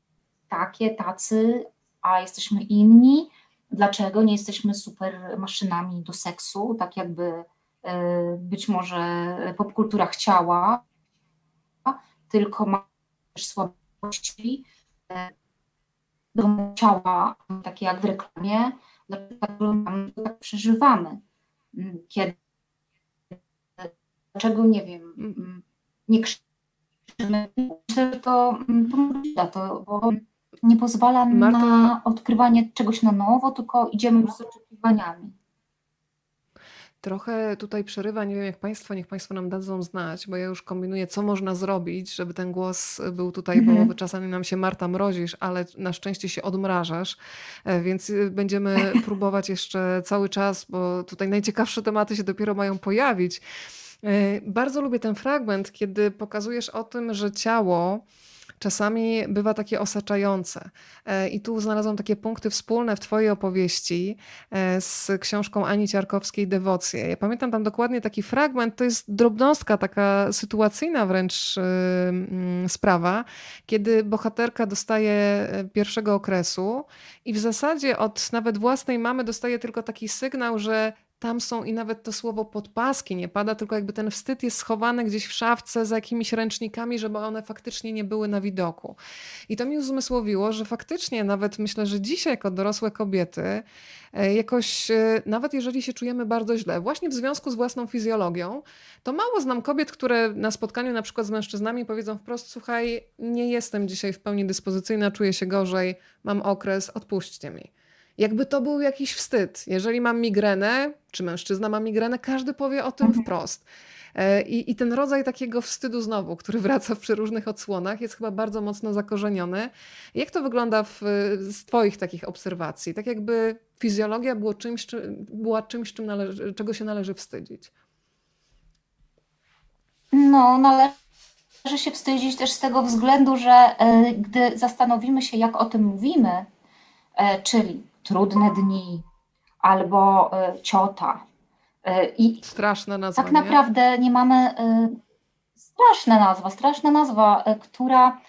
takie, tacy, a jesteśmy inni, dlaczego nie jesteśmy super maszynami do seksu, tak jakby e, być może popkultura chciała, tylko ma też słabości e, do ciała, takie jak w reklamie, dlaczego tak przeżywamy, kiedy dlaczego, nie wiem, mm, nie krzyczymy. To mm, pomoże to, bo nie pozwala Marta... na odkrywanie czegoś na nowo, tylko idziemy z oczekiwaniami. Trochę tutaj przerywa, nie wiem jak Państwo, niech Państwo nam dadzą znać, bo ja już kombinuję, co można zrobić, żeby ten głos był tutaj, mhm. bo czasami nam się Marta mrozisz, ale na szczęście się odmrażasz, e, więc y, będziemy próbować jeszcze cały czas, bo tutaj najciekawsze tematy się dopiero mają pojawić. E, bardzo lubię ten fragment, kiedy pokazujesz o tym, że ciało czasami bywa takie osaczające. E, I tu znalazłam takie punkty wspólne w Twojej opowieści e, z książką Ani Ciarkowskiej Dewocje. Ja pamiętam tam dokładnie taki fragment, to jest drobnostka, taka sytuacyjna wręcz mm, sprawa, kiedy bohaterka dostaje pierwszego okresu i w zasadzie od nawet własnej mamy dostaje tylko taki sygnał, że tam są i nawet to słowo podpaski nie pada, tylko jakby ten wstyd jest schowany gdzieś w szafce za jakimiś ręcznikami, żeby one faktycznie nie były na widoku. I to mi uzmysłowiło, że faktycznie nawet myślę, że dzisiaj jako dorosłe kobiety e, jakoś, e, nawet jeżeli się czujemy bardzo źle, właśnie w związku z własną fizjologią, to mało znam kobiet, które na spotkaniu na przykład z mężczyznami powiedzą wprost, słuchaj, nie jestem dzisiaj w pełni dyspozycyjna, czuję się gorzej, mam okres, odpuśćcie mi. Jakby to był jakiś wstyd. Jeżeli mam migrenę, czy mężczyzna ma migrenę, każdy powie o tym mhm. wprost. E, I, I, ten rodzaj takiego wstydu znowu, który wraca w przeróżnych odsłonach, jest chyba bardzo mocno zakorzeniony. Jak to wygląda w, z Twoich takich obserwacji? Tak jakby fizjologia było czymś, czy, była czymś, czym należy, czego się należy wstydzić? No, należy się wstydzić też z tego względu, że y, gdy zastanowimy się, jak o tym mówimy, y, czyli trudne dni albo e, ciota. E, I Straszna nazwa. Tak naprawdę nie mamy. E, straszna nazwa, straszna nazwa, która.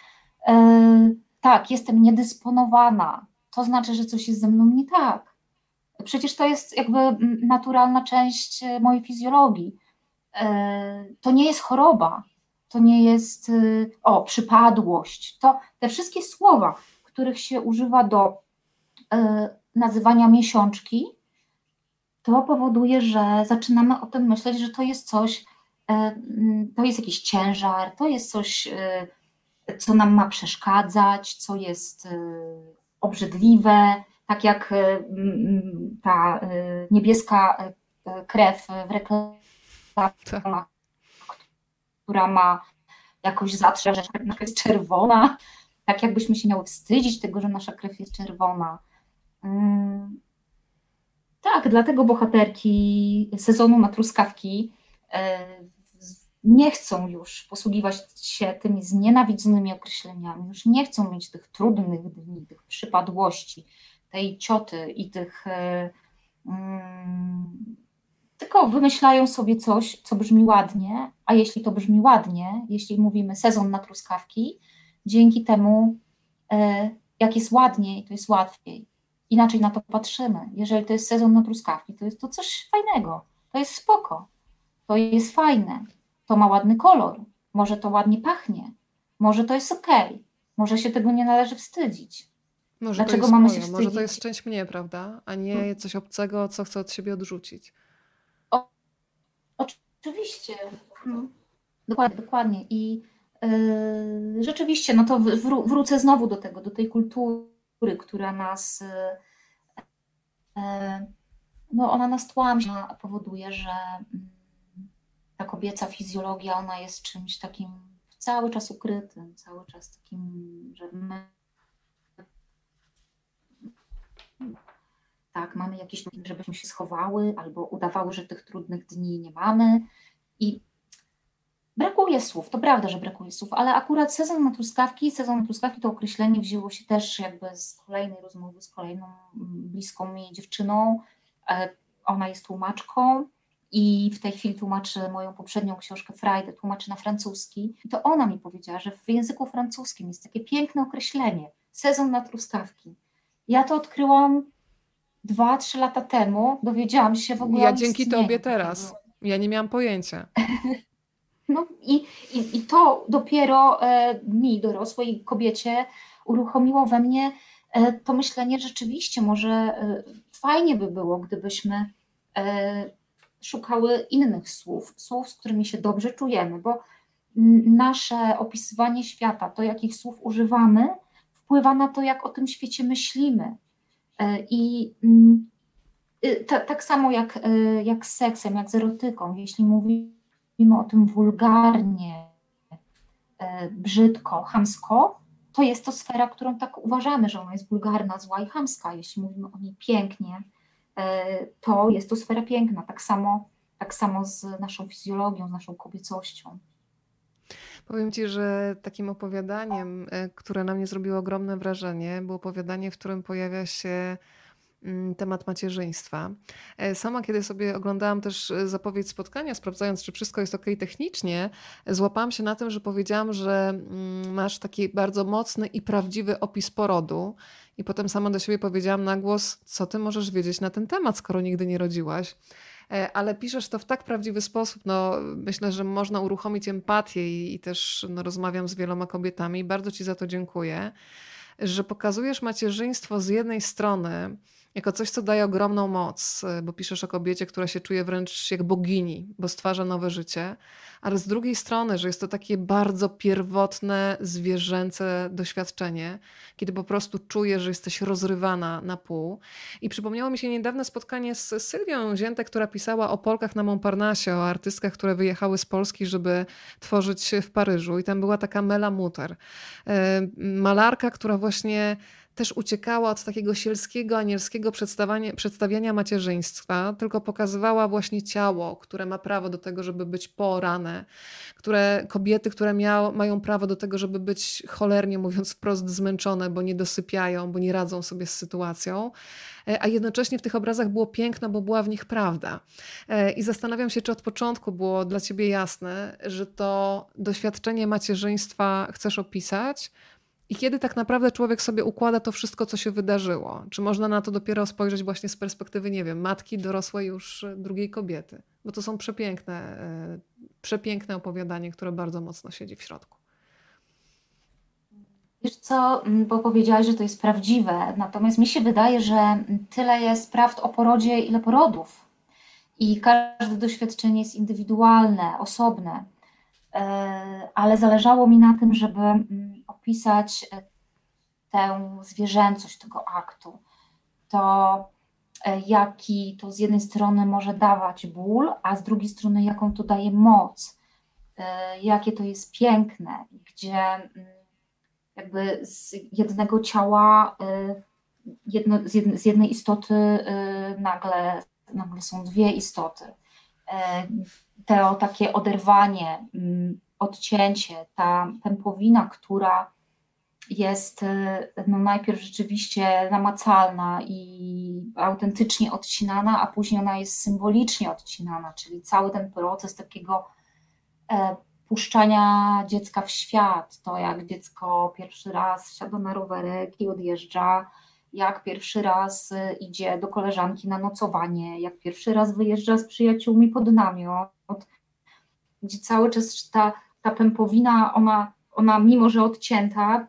Tak, jestem niedysponowana. To znaczy, że coś jest ze mną nie tak. Przecież to jest jakby naturalna część mojej fizjologii. To nie jest choroba, to nie jest o przypadłość. To te wszystkie słowa, których się używa do nazywania miesiączki, to powoduje, że zaczynamy o tym myśleć, że to jest coś mm, to jest jakiś ciężar, to jest coś, co nam ma przeszkadzać, co jest obrzydliwe, tak jak ta niebieska krew w reklamach, która ma jakoś zatrzeć, że jest czerwona, tak jakbyśmy się miały wstydzić tego, że nasza krew jest czerwona. Tak, dlatego bohaterki sezonu na truskawki e, nie chcą już posługiwać się tymi znienawidzonymi określeniami, już nie chcą mieć tych trudnych dni, tych przypadłości, tej cioty i tych. E, tylko wymyślają sobie coś, co brzmi ładnie, a jeśli to brzmi ładnie, jeśli mówimy sezon na truskawki, dzięki temu, e, jak jest ładniej, to jest łatwiej. Inaczej na to patrzymy. Jeżeli to jest sezon na truskawki, to jest to coś fajnego, to jest spoko, to jest fajne, to ma ładny kolor, może to ładnie pachnie, może to jest ok, może się tego nie należy wstydzić. Może Dlaczego to jest mamy moje, się wstydzić? Może to jest część mnie, prawda? A nie hmm. coś obcego, co chcę od siebie odrzucić. O, oczywiście. Hmm. Dokładnie, dokładnie. I yy, rzeczywiście, no to wró wrócę znowu do tego, do tej kultury, która nas. Yy, no ona nas tłamsi, powoduje, że mm, ta kobieca fizjologia, ona jest czymś takim cały czas ukrytym, cały czas takim, że my tak, mamy jakieś, żebyśmy się schowały albo udawały, że tych trudnych dni nie mamy i brakuje słów, to prawda, że brakuje słów, ale akurat sezon na truskawki, sezon na truskawki to określenie wzięło się też jakby z kolejnej rozmowy z kolejną bliską mi dziewczyną, e, ona jest tłumaczką i w tej chwili tłumaczy moją poprzednią książkę Friday, tłumaczy na francuski. I to ona mi powiedziała, że w języku francuskim jest takie piękne określenie sezon na truskawki. Ja to odkryłam dwa, trzy lata temu, dowiedziałam się w ogóle. Ja dzięki tobie teraz. Ja nie miałam pojęcia. No i, i, i to dopiero e, mi, dorosłej kobiecie, uruchomiło we mnie e, to myślenie, rzeczywiście może e, fajnie by było, gdybyśmy e, szukały innych słów, słów, z którymi się dobrze czujemy, bo nasze opisywanie świata, to jakich słów używamy, wpływa na to, jak o tym świecie myślimy. E, I mm, y, tak samo jak, e, jak z seksem, jak z erotyką, jeśli mówimy o tym wulgarnie, e, brzydko, hamsko, to jest to sfera, którą tak uważamy, że ona jest wulgarna, zła i hamska. Jeśli mówimy o niej pięknie, E, to jest to sfera piękna, tak samo, tak samo z naszą fizjologią, z naszą kobiecością. Powiem Ci, że takim opowiadaniem, e, które na mnie zrobiło ogromne wrażenie, było opowiadanie, w którym pojawia się temat macierzyństwa. E, sama, kiedy sobie oglądałam też zapowiedź spotkania, sprawdzając, czy wszystko jest ok technicznie, złapałam się na tym, że powiedziałam, że mm, masz taki bardzo mocny i prawdziwy opis porodu i potem sama do siebie powiedziałam na głos, co ty możesz wiedzieć na ten temat, skoro nigdy nie rodziłaś. E, ale piszesz to w tak prawdziwy sposób. No, myślę, że można uruchomić empatię i, i też no, rozmawiam z wieloma kobietami. Bardzo Ci za to dziękuję, że pokazujesz macierzyństwo z jednej strony jako coś, co daje ogromną moc, e, bo piszesz o kobiecie, która się czuje wręcz jak bogini, bo stwarza nowe życie, ale z drugiej strony, że jest to takie bardzo pierwotne, zwierzęce doświadczenie, kiedy po prostu czujesz, że jesteś rozrywana na pół. I przypomniało mi się niedawne spotkanie z Sylwią Ziętek, która pisała o Polkach na Montparnasse, o artystkach, które wyjechały z Polski, żeby tworzyć w Paryżu. I tam była taka Mela Mutter, e, malarka, która właśnie też uciekała od takiego sielskiego, anielskiego przedstawiania, macierzyństwa, tylko pokazywała właśnie ciało, które ma prawo do tego, żeby być porane, które kobiety, które miał, mają prawo do tego, żeby być cholernie mówiąc wprost zmęczone, bo nie dosypiają, bo nie radzą sobie z sytuacją e, a jednocześnie w tych obrazach było piękno, bo była w nich prawda. E, I zastanawiam się, czy od początku było dla ciebie jasne, że to doświadczenie macierzyństwa chcesz opisać, i kiedy tak naprawdę człowiek sobie układa to wszystko, co się wydarzyło? Czy można na to dopiero spojrzeć właśnie z perspektywy, nie wiem, matki dorosłej już drugiej kobiety? Bo to są przepiękne, e, przepiękne opowiadanie, które bardzo mocno siedzi w środku. Wiesz co, bo powiedziałaś, że to jest prawdziwe, natomiast mi się wydaje, że tyle jest prawd o porodzie, ile porodów. I każde doświadczenie jest indywidualne, osobne, e, ale zależało mi na tym, żeby opisać e, tę zwierzęcość tego aktu. To, e, jaki to z jednej strony może dawać ból, a z drugiej strony, jaką to daje moc, jakie to jest piękne, gdzie mm, jakby z jednego ciała, jedno, z, jednej istoty nagle nagle są dwie istoty. E, to takie oderwanie, mm, odcięcie, ta pępowina, która jest e, no najpierw rzeczywiście namacalna i autentycznie odcinana, a później ona jest symbolicznie odcinana, czyli cały ten proces takiego e, puszczania dziecka w świat, to jak dziecko pierwszy raz wsiada na rowerek i odjeżdża, jak pierwszy raz y, idzie do koleżanki na nocowanie, jak pierwszy raz wyjeżdża z przyjaciółmi pod namiot, gdzie cały czas ta, ta pępowina, ona, ona mimo, że odcięta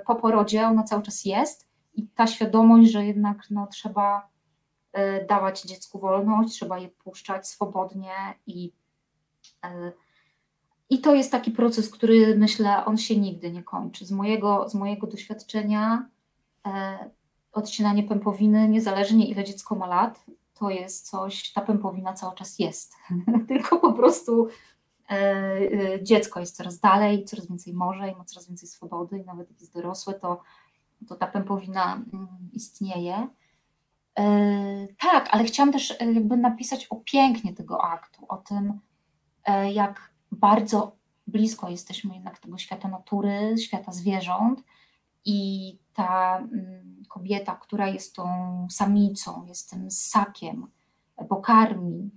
y, po porodzie, ona cały czas jest i ta świadomość, że jednak no, trzeba y, dawać dziecku wolność, trzeba je puszczać swobodnie i i to jest taki proces, który myślę, on się nigdy nie kończy. Z mojego, z mojego doświadczenia odcinanie pępowiny, niezależnie ile dziecko ma lat, to jest coś, ta pępowina cały czas jest. Tylko po prostu dziecko jest coraz dalej, coraz więcej może i ma coraz więcej swobody, i nawet jak jest dorosłe, to, to ta pępowina mm, istnieje. E, tak, ale chciałam też jakby napisać o pięknie tego aktu, o tym, jak bardzo blisko jesteśmy jednak tego świata natury, świata zwierząt i ta mm, kobieta, która jest tą samicą, jest tym ssakiem, bo karmi,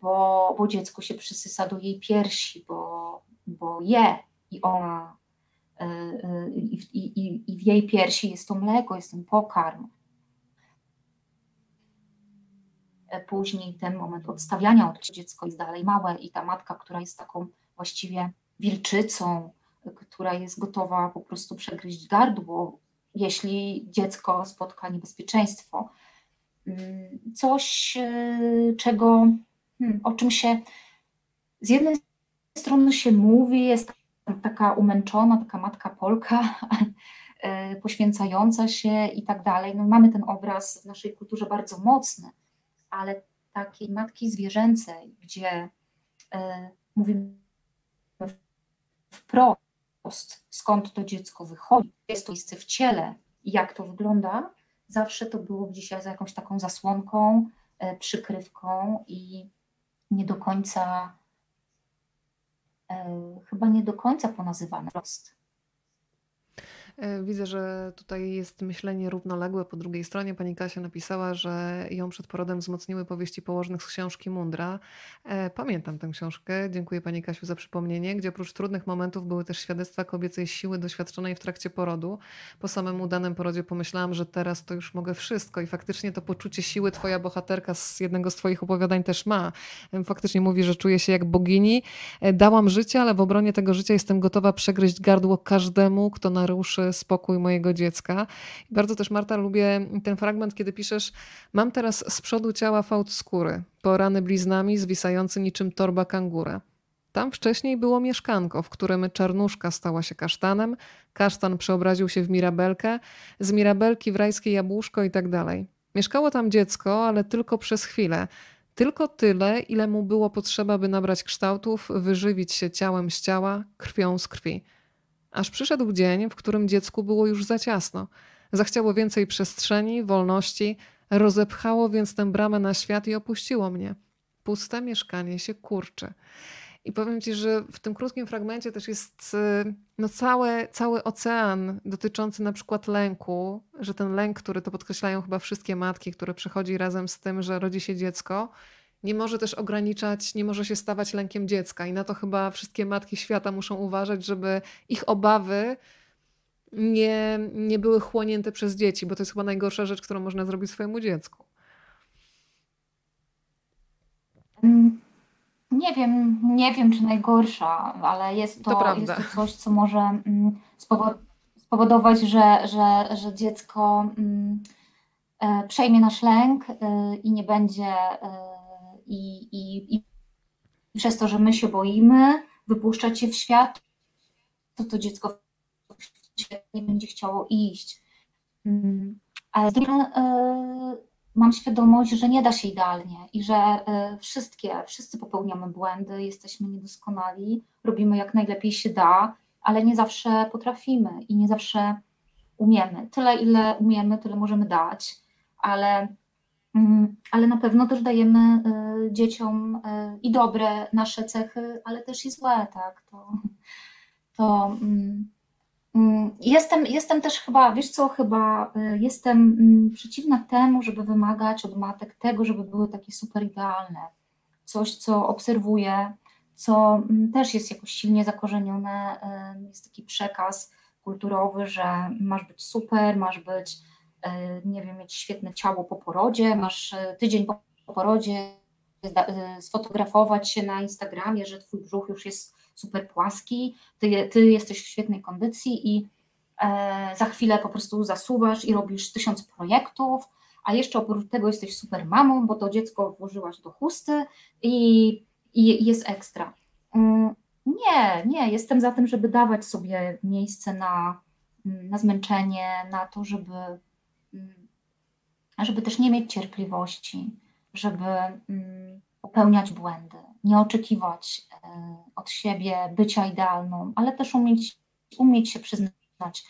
bo, bo dziecko się przysysa do jej piersi, bo, bo je i ona e, e, i, i, i w jej piersi jest to mleko, jest ten pokarm. E, później ten moment odstawiania od dziecko jest dalej małe i ta matka, która jest taką właściwie wilczycą, która jest gotowa po prostu przegryźć gardło jeśli dziecko spotka niebezpieczeństwo. Mm, coś, czego, hmm, o czym się z jednej strony się mówi, jest taka umęczona, taka matka Polka, e, poświęcająca się i tak dalej. No, mamy ten obraz w naszej kulturze bardzo mocny, ale takiej matki zwierzęcej, gdzie e, mówimy wprost, skąd to dziecko wychodzi, jest to miejsce w ciele jak to wygląda, zawsze to było dzisiaj za jakąś taką zasłonką, e, przykrywką i nie do końca, e, chyba nie do końca ponazywane wprost. E, widzę, że tutaj jest myślenie równoległe. Po drugiej stronie pani Kasia napisała, że ją przed porodem wzmocniły powieści położnych z książki Mundra. E, pamiętam tę książkę. Dziękuję pani Kasiu za przypomnienie, gdzie oprócz trudnych momentów były też świadectwa kobiecej siły doświadczonej w trakcie porodu. Po samym udanym porodzie pomyślałam, że teraz to już mogę wszystko i faktycznie to poczucie siły twoja bohaterka z jednego z twoich opowiadań też ma. Faktycznie mówi, że czuje się jak bogini. E, dałam życie, ale w obronie tego życia jestem gotowa przegryźć gardło każdemu, kto naruszy spokój mojego dziecka. bardzo też, Marta, lubię ten fragment, kiedy piszesz: Mam teraz z przodu ciała fałd skóry, porany bliznami, zwisający niczym torba kangura. Tam wcześniej było mieszkanko, w którym czarnuszka stała się kasztanem, kasztan przeobraził się w mirabelkę, z mirabelki w rajskie jabłuszko i tak dalej. Mieszkało tam dziecko, ale tylko przez chwilę. Tylko tyle, ile mu było potrzeba, by nabrać kształtów, wyżywić się ciałem z ciała, krwią z krwi. Aż przyszedł dzień, w którym dziecku było już za ciasno. Zachciało więcej przestrzeni, wolności, rozepchało więc tę bramę na świat i opuściło mnie. Puste mieszkanie się kurczy. I powiem ci, że w tym krótkim fragmencie też jest y, no, cały, cały ocean dotyczący na przykład lęku, że ten lęk, który to podkreślają chyba wszystkie matki, które przychodzi razem z tym, że rodzi się dziecko, nie może też ograniczać, nie może się stawać lękiem dziecka. I na to chyba wszystkie matki świata muszą uważać, żeby ich obawy nie, nie były chłonięte przez dzieci, bo to jest chyba najgorsza rzecz, którą można zrobić swojemu dziecku. Mm, nie wiem, nie wiem, czy najgorsza, ale jest to, to jest to coś, co może mm, spowodować, że, że, że dziecko mm, e, przejmie nasz lęk e, i nie będzie e, i, i, i przez to, że my się boimy wypuszczać je w świat, to to dziecko nie będzie chciało iść. Mm, ale z drugiej strony e, mam świadomość, że nie da się idealnie i że e, wszystkie, wszyscy popełniamy błędy, jesteśmy niedoskonali, robimy jak najlepiej się da, ale nie zawsze potrafimy i nie zawsze umiemy. Tyle, ile umiemy, tyle możemy dać, ale, ale na pewno też dajemy e, dzieciom i dobre nasze cechy, ale też i złe, tak? To, to mm, Mm, jestem, jestem też chyba, wiesz co, chyba y, jestem mm, przeciwna temu, żeby wymagać od matek tego, żeby były takie super idealne. Coś, co obserwuję, co też jest jakoś silnie zakorzenione, jest taki przekaz kulturowy, że masz być super, masz być, nie wiem, mieć świetne ciało po porodzie, masz tydzień po porodzie sfotografować się na Instagramie, że twój brzuch już jest super płaski, ty, ty jesteś w świetnej kondycji i e, za chwilę po prostu zasuwasz i robisz tysiąc projektów, a jeszcze oprócz tego jesteś super mamą, bo to dziecko włożyłaś do chusty i, i jest ekstra. Mm, nie, nie, jestem za tym, żeby dawać sobie miejsce na, na zmęczenie, na to, żeby, żeby też nie mieć cierpliwości, żeby mm, popełniać błędy, nie oczekiwać e, od siebie bycia idealną, ale też umieć, umieć się przyznać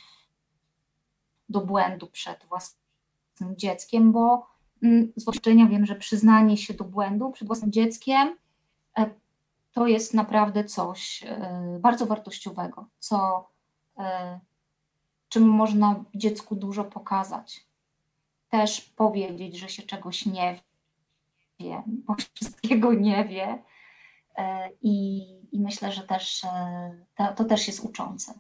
do błędu przed własnym dzieckiem, bo mm, z doświadczenia wiem, że przyznanie się do błędu przed własnym dzieckiem e, to jest naprawdę coś e, bardzo wartościowego, co, czym można dziecku dużo pokazać. Też powiedzieć, że się czegoś nie wie, bo wszystkiego nie wie. E, I, i myślę, że też e, to, to też jest uczące.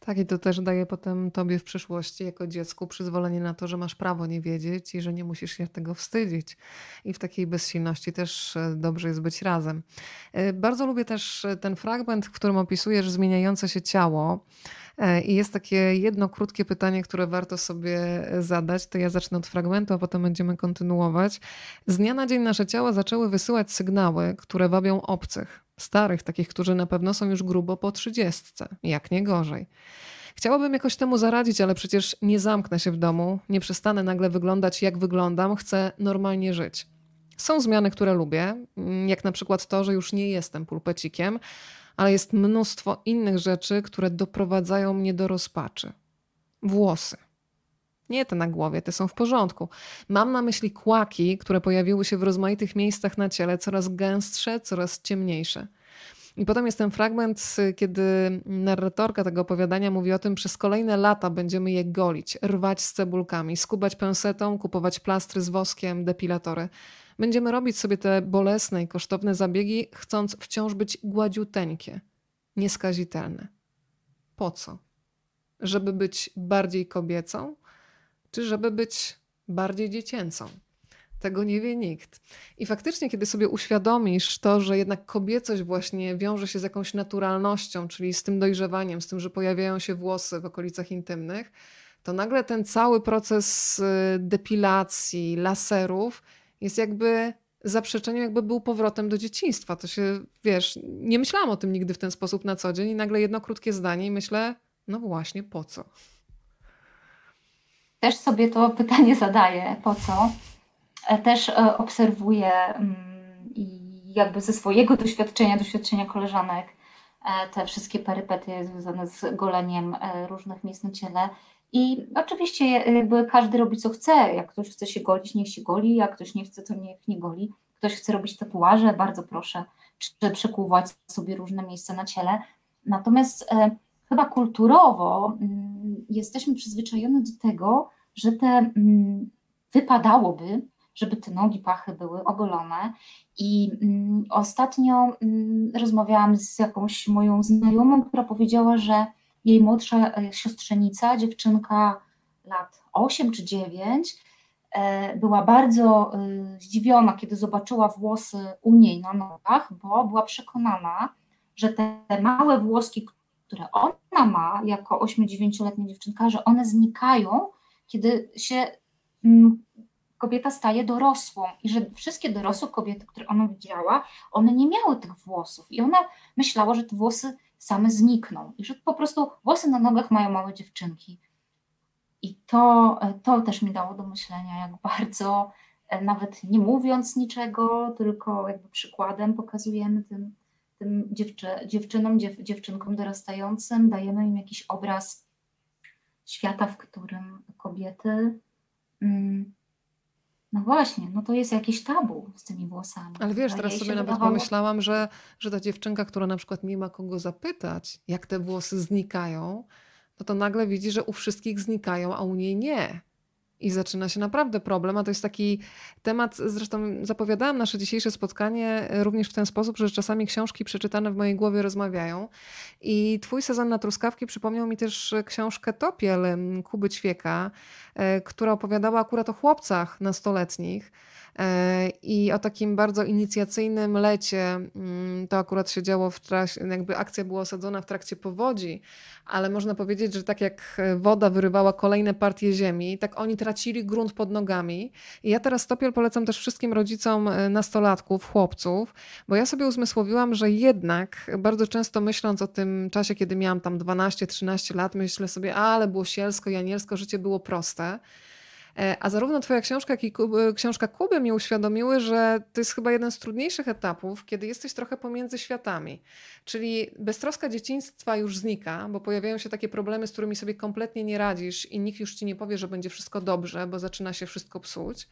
Tak, i to też daje potem tobie w przyszłości jako dziecku przyzwolenie na to, że masz prawo nie wiedzieć i że nie musisz się tego wstydzić. I w takiej bezsilności też e, dobrze jest być razem. Bardzo lubię też ten fragment, w którym opisujesz zmieniające się ciało. E, I jest takie jedno krótkie pytanie, które warto sobie zadać. To ja zacznę od fragmentu, a potem będziemy kontynuować. Z dnia na dzień nasze ciała zaczęły wysyłać sygnały, które wabią obcych, starych, takich, którzy na pewno są już grubo po trzydziestce, jak nie gorzej. Chciałabym jakoś temu zaradzić, ale przecież nie zamknę się w domu, nie przestanę nagle wyglądać jak wyglądam, chcę normalnie żyć. Są zmiany, które lubię, jak na przykład to, że już nie jestem pulpecikiem, ale jest mnóstwo innych rzeczy, które doprowadzają mnie do rozpaczy. Włosy. Nie te na głowie, te są w porządku. Mam na myśli kłaki, które pojawiły się w rozmaitych miejscach na ciele, coraz gęstsze, coraz ciemniejsze. I potem jest ten fragment, kiedy narratorka tego opowiadania mówi o tym, przez kolejne lata będziemy je golić, rwać z cebulkami, skubać pensetą, kupować plastry z woskiem, depilatory. Będziemy robić sobie te bolesne i kosztowne zabiegi, chcąc wciąż być gładziuteńkie, nieskazitelne. Po co? Żeby być bardziej kobiecą, czy żeby być bardziej dziecięcą? Tego nie wie nikt. I faktycznie, kiedy sobie uświadomisz to, że jednak kobiecość właśnie wiąże się z jakąś naturalnością, czyli z tym dojrzewaniem, z tym, że pojawiają się włosy w okolicach intymnych, to nagle ten cały proces y, depilacji, laserów jest jakby zaprzeczeniem, jakby był powrotem do dzieciństwa. To się, wiesz, nie myślałam o tym nigdy w ten sposób na co dzień i nagle jedno krótkie zdanie i myślę, no właśnie, po co? Też sobie to pytanie zadaję, po co? E, też e, obserwuję mm, i jakby ze swojego doświadczenia, doświadczenia koleżanek, e, te wszystkie perypetie związane z goleniem różnych miejsc na ciele i oczywiście jakby każdy robi co chce. Jak ktoś chce się golić, niech się goli, jak ktoś nie chce, to niech nie goli. Ktoś chce robić tatuaże, bardzo proszę, czy przekuwać sobie różne miejsca na ciele. Natomiast chyba kulturowo mm, jesteśmy przyzwyczajeni do tego, że te mm, wypadałoby, żeby te nogi, pachy były ogolone. I mm, ostatnio mm, rozmawiałam z jakąś moją znajomą, która powiedziała, że jej młodsza e, siostrzenica, dziewczynka lat 8 czy 9, e, była bardzo e, zdziwiona, kiedy zobaczyła włosy u niej na nogach, bo była przekonana, że te małe włoski, które ona ma jako 8-9-letnia dziewczynka, że one znikają, kiedy się mm, kobieta staje dorosłą i że wszystkie dorosłe kobiety, które ona widziała, one nie miały tych włosów i ona myślała, że te włosy same znikną i że po prostu włosy na nogach mają małe dziewczynki. I to, to też mi dało do myślenia, jak bardzo, e, nawet nie mówiąc niczego, tylko jakby przykładem pokazujemy tym, tym dziewczy, dziewczynom, dziew, dziewczynkom dorastającym, dajemy im jakiś obraz świata, w którym kobiety. Mm, no właśnie, no to jest jakieś tabu z tymi włosami. Ale wiesz, teraz sobie nawet wydawało, pomyślałam, że, że ta dziewczynka, która na przykład nie ma kogo zapytać, jak te włosy znikają, no to nagle widzi, że u wszystkich znikają, a u niej nie. I zaczyna się naprawdę problem, a to jest taki temat, zresztą zapowiadałam nasze dzisiejsze spotkanie e, również w ten sposób, że czasami książki przeczytane w mojej głowie rozmawiają. I twój sezon na truskawki przypomniał mi też książkę Topiel Kuby Ćwieka, e, która opowiadała akurat o chłopcach nastoletnich e, i o takim bardzo inicjacyjnym lecie. Mm, To akurat się działo w trakcie, jakby akcja była osadzona w trakcie powodzi, ale można powiedzieć, że tak jak e, woda wyrywała kolejne partie ziemi, tak oni tracili grunt pod nogami. I ja teraz Topiel polecam też wszystkim rodzicom e, nastolatków, chłopców, bo ja sobie uzmysłowiłam, że jednak bardzo często myśląc o tym czasie, kiedy miałam tam 12-13 lat, myślę sobie, ale było sielsko i anielsko, życie było proste. E, A zarówno Twoja książka, jak i e, książka Kuby mi uświadomiły, że to jest chyba jeden z trudniejszych etapów, kiedy jesteś trochę pomiędzy światami. Czyli beztroska dzieciństwa już znika, bo pojawiają się takie problemy, z którymi sobie kompletnie nie radzisz i nikt już ci nie powie, że będzie wszystko dobrze, bo zaczyna się wszystko psuć.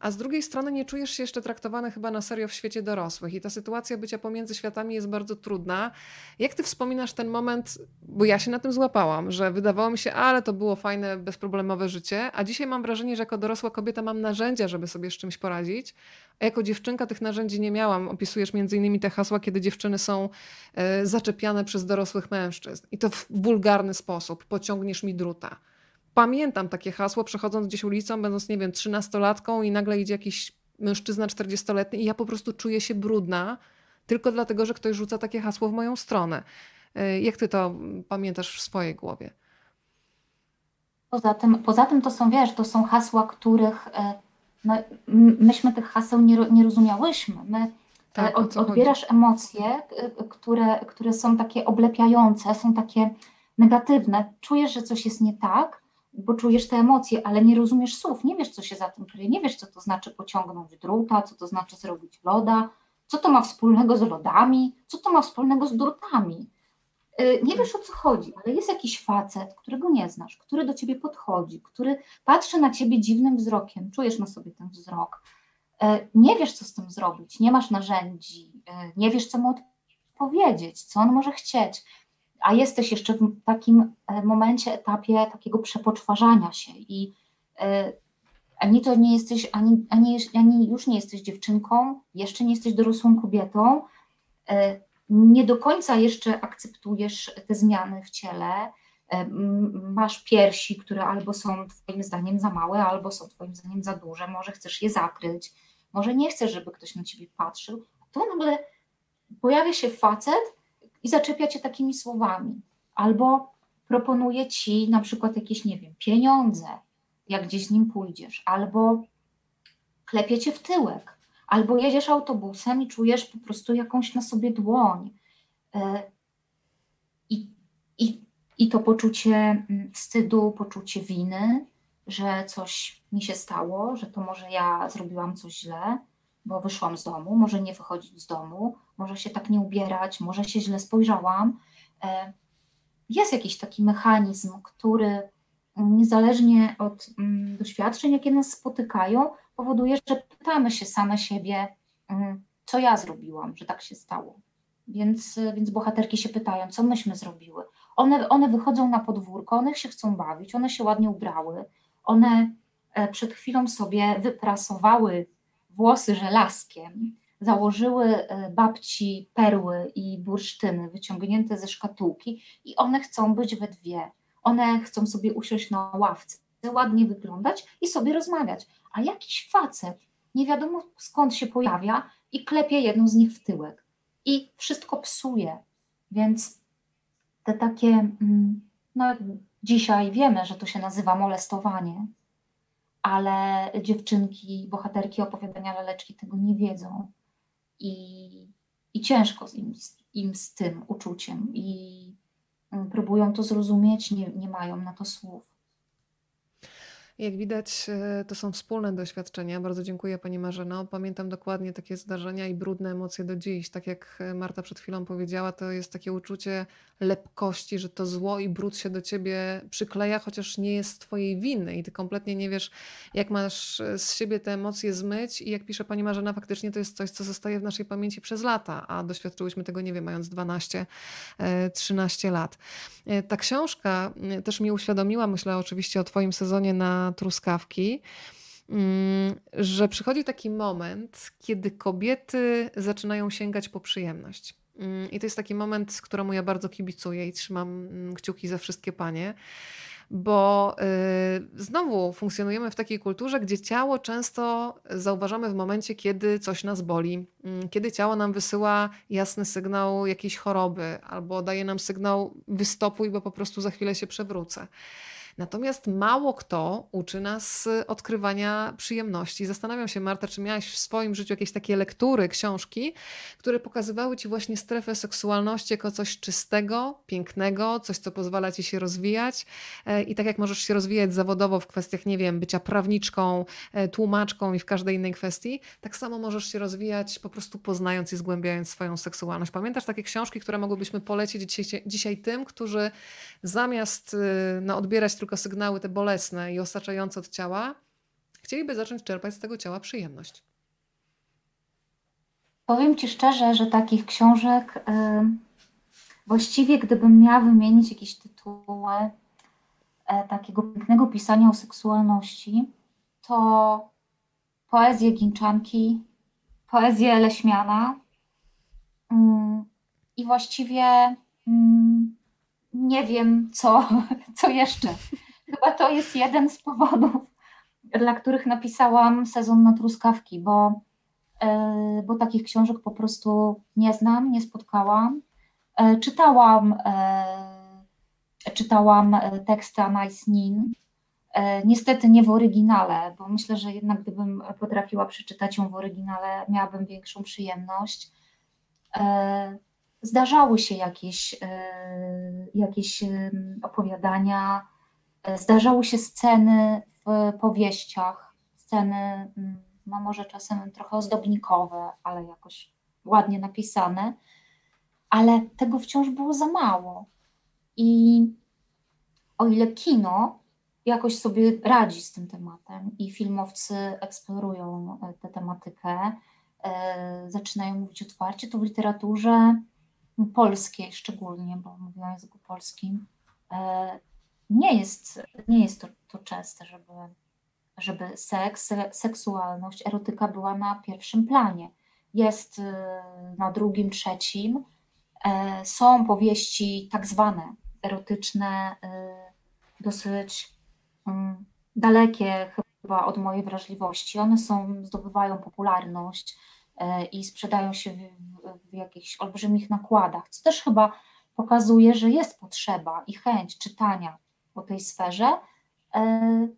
A z drugiej strony nie czujesz się jeszcze traktowany chyba na serio w świecie dorosłych i ta sytuacja bycia pomiędzy światami jest bardzo trudna. Jak ty wspominasz ten moment, bo ja się na tym złapałam, że wydawało mi się, ale to było fajne, bezproblemowe życie, a dzisiaj mam wrażenie, że jako dorosła kobieta mam narzędzia, żeby sobie z czymś poradzić, a jako dziewczynka tych narzędzi nie miałam. Opisujesz między innymi te hasła, kiedy dziewczyny są e, zaczepiane przez dorosłych mężczyzn i to w wulgarny sposób, pociągniesz mi druta. Pamiętam takie hasło, przechodząc gdzieś ulicą, będąc, nie wiem, trzynastolatką i nagle idzie jakiś mężczyzna czterdziestoletni i ja po prostu czuję się brudna, tylko dlatego, że ktoś rzuca takie hasło w moją stronę. E, Jak ty to pamiętasz w swojej głowie? Poza tym, poza tym to są, wiesz, to są hasła, których e, no, myśmy tych haseł nie, nie rozumiałyśmy. My e, Tak, od, co chodzi? odbierasz emocje, które, które są takie oblepiające, są takie negatywne. Czujesz, że coś jest nie tak, bo czujesz te emocje, ale nie rozumiesz słów, nie wiesz, co się za tym kryje, nie wiesz, co to znaczy pociągnąć druta, co to znaczy zrobić loda, co to ma wspólnego z lodami, co to ma wspólnego z drutami. Y, Nie wiesz o co chodzi, ale jest jakiś facet, którego nie znasz, który do ciebie podchodzi, który patrzy na ciebie dziwnym wzrokiem, czujesz na sobie ten wzrok. Y, Nie wiesz, co z tym zrobić, nie masz narzędzi, y, nie wiesz, co mu odpowiedzieć, co on może chcieć, a jesteś jeszcze w takim e, momencie, etapie takiego przepoczwarzania się i e, ani to nie jesteś, ani, ani, ani już nie jesteś dziewczynką, jeszcze nie jesteś dorosłą kobietą, e, nie do końca jeszcze akceptujesz te zmiany w ciele. Masz piersi, które albo są Twoim zdaniem za małe, albo są Twoim zdaniem za duże. Może chcesz je zakryć, może nie chcesz, żeby ktoś na Ciebie patrzył. Tu nagle pojawia się facet i zaczepia Cię takimi słowami. Albo proponuje Ci na przykład jakieś, nie wiem, pieniądze, jak gdzieś z nim pójdziesz, albo klepie Cię w tyłek, albo jedziesz autobusem i czujesz po prostu jakąś na sobie dłoń. E, I, i, i to poczucie mm, wstydu, poczucie winy, że coś mi się stało, że to może ja zrobiłam coś źle, bo wyszłam z domu, może nie wychodzić z domu, może się tak nie ubierać, może się źle spojrzałam. E, Jest jakiś taki mechanizm, który niezależnie od mm, doświadczeń, jakie nas spotykają, powoduje, że pytamy się same siebie, mm, co ja zrobiłam, że tak się stało. Więc, więc bohaterki się pytają, co myśmy zrobiły. One, one wychodzą na podwórko, one się chcą bawić, one się ładnie ubrały, one e, przed chwilą sobie wyprasowały włosy żelazkiem, założyły e, babci perły i bursztyny wyciągnięte ze szkatułki i one chcą być we dwie. One chcą sobie usiąść na ławce, ładnie wyglądać i sobie rozmawiać. A jakiś facet, nie wiadomo skąd się pojawia i klepie jedną z nich w tyłek. I wszystko psuje. Więc te takie, mm, no dzisiaj wiemy, że to się nazywa molestowanie, ale dziewczynki, bohaterki opowiadania laleczki tego nie wiedzą. I, i ciężko im, im z tym uczuciem. I mm, próbują to zrozumieć, nie, nie mają na to słów. Jak widać, e, to są wspólne doświadczenia. Bardzo dziękuję Pani Marzeno. Pamiętam dokładnie takie zdarzenia i brudne emocje do dziś. Tak jak e, Marta przed chwilą powiedziała, to jest takie uczucie lepkości, że to zło i brud się do Ciebie przykleja, chociaż nie jest Twojej winy i Ty kompletnie nie wiesz, jak masz e, z siebie te emocje zmyć i jak pisze Pani Marzena, faktycznie to jest coś, co zostaje w naszej pamięci przez lata, a doświadczyłyśmy tego, nie wiem, mając 12, 13 lat. Ta książka też mi uświadomiła, myślę oczywiście o Twoim sezonie na truskawki, mm, że przychodzi taki moment, kiedy kobiety zaczynają sięgać po przyjemność. Mm, I to jest taki moment, któremu ja bardzo kibicuję i trzymam mm, kciuki za wszystkie panie, bo yy, znowu funkcjonujemy w takiej kulturze, gdzie ciało często zauważamy w momencie, kiedy coś nas boli, kiedy ciało nam wysyła jasny sygnał jakiejś choroby albo daje nam sygnał wystopuj, bo po prostu za chwilę się przewrócę. Natomiast mało kto uczy nas odkrywania przyjemności. Zastanawiam się, Marta, czy miałaś w swoim życiu jakieś takie lektury, książki, które pokazywały ci właśnie strefę seksualności jako coś czystego, pięknego, coś, co pozwala ci się rozwijać. E, I tak jak możesz się rozwijać zawodowo w kwestiach, nie wiem, bycia prawniczką, e, tłumaczką i w każdej innej kwestii, tak samo możesz się rozwijać po prostu poznając i zgłębiając swoją seksualność. Pamiętasz takie książki, które mogłybyśmy polecić dzisiaj, dzisiaj tym, którzy zamiast y, no, odbierać tylko sygnały te bolesne i osaczające od ciała, chcieliby zacząć czerpać z tego ciała przyjemność. Powiem Ci szczerze, że takich książek y, właściwie, gdybym miała wymienić jakieś tytuły e, takiego pięknego pisania o seksualności, to poezję Ginczanki, poezję Leśmiana mm, i właściwie mm, nie wiem, co, co jeszcze. Chyba to jest jeden z powodów, dla których napisałam sezon na truskawki, bo, e, bo takich książek po prostu nie znam, nie spotkałam. E, czytałam, e, czytałam teksty Anais Nin, niestety nie w oryginale, bo myślę, że jednak gdybym potrafiła przeczytać ją w oryginale, miałabym większą przyjemność zdarzały się jakieś, e, jakieś e, opowiadania, e, zdarzały się sceny w powieściach, sceny mm, no może czasem trochę ozdobnikowe, ale jakoś ładnie napisane, ale tego wciąż było za mało. I o ile kino jakoś sobie radzi z tym tematem i filmowcy eksplorują tę tematykę, zaczynają mówić otwarcie, to w literaturze polskiej szczególnie, bo mówię o języku polskim, e, nie jest, nie jest to, to częste, żeby, żeby seks, seksualność, erotyka była na pierwszym planie. Jest e, na drugim, trzecim. E, są powieści tak zwane erotyczne, dosyć mm, dalekie chyba od mojej wrażliwości. One są, zdobywają popularność i sprzedają się w jakichś olbrzymich nakładach, co też chyba pokazuje, że jest potrzeba i chęć czytania po tej sferze, e,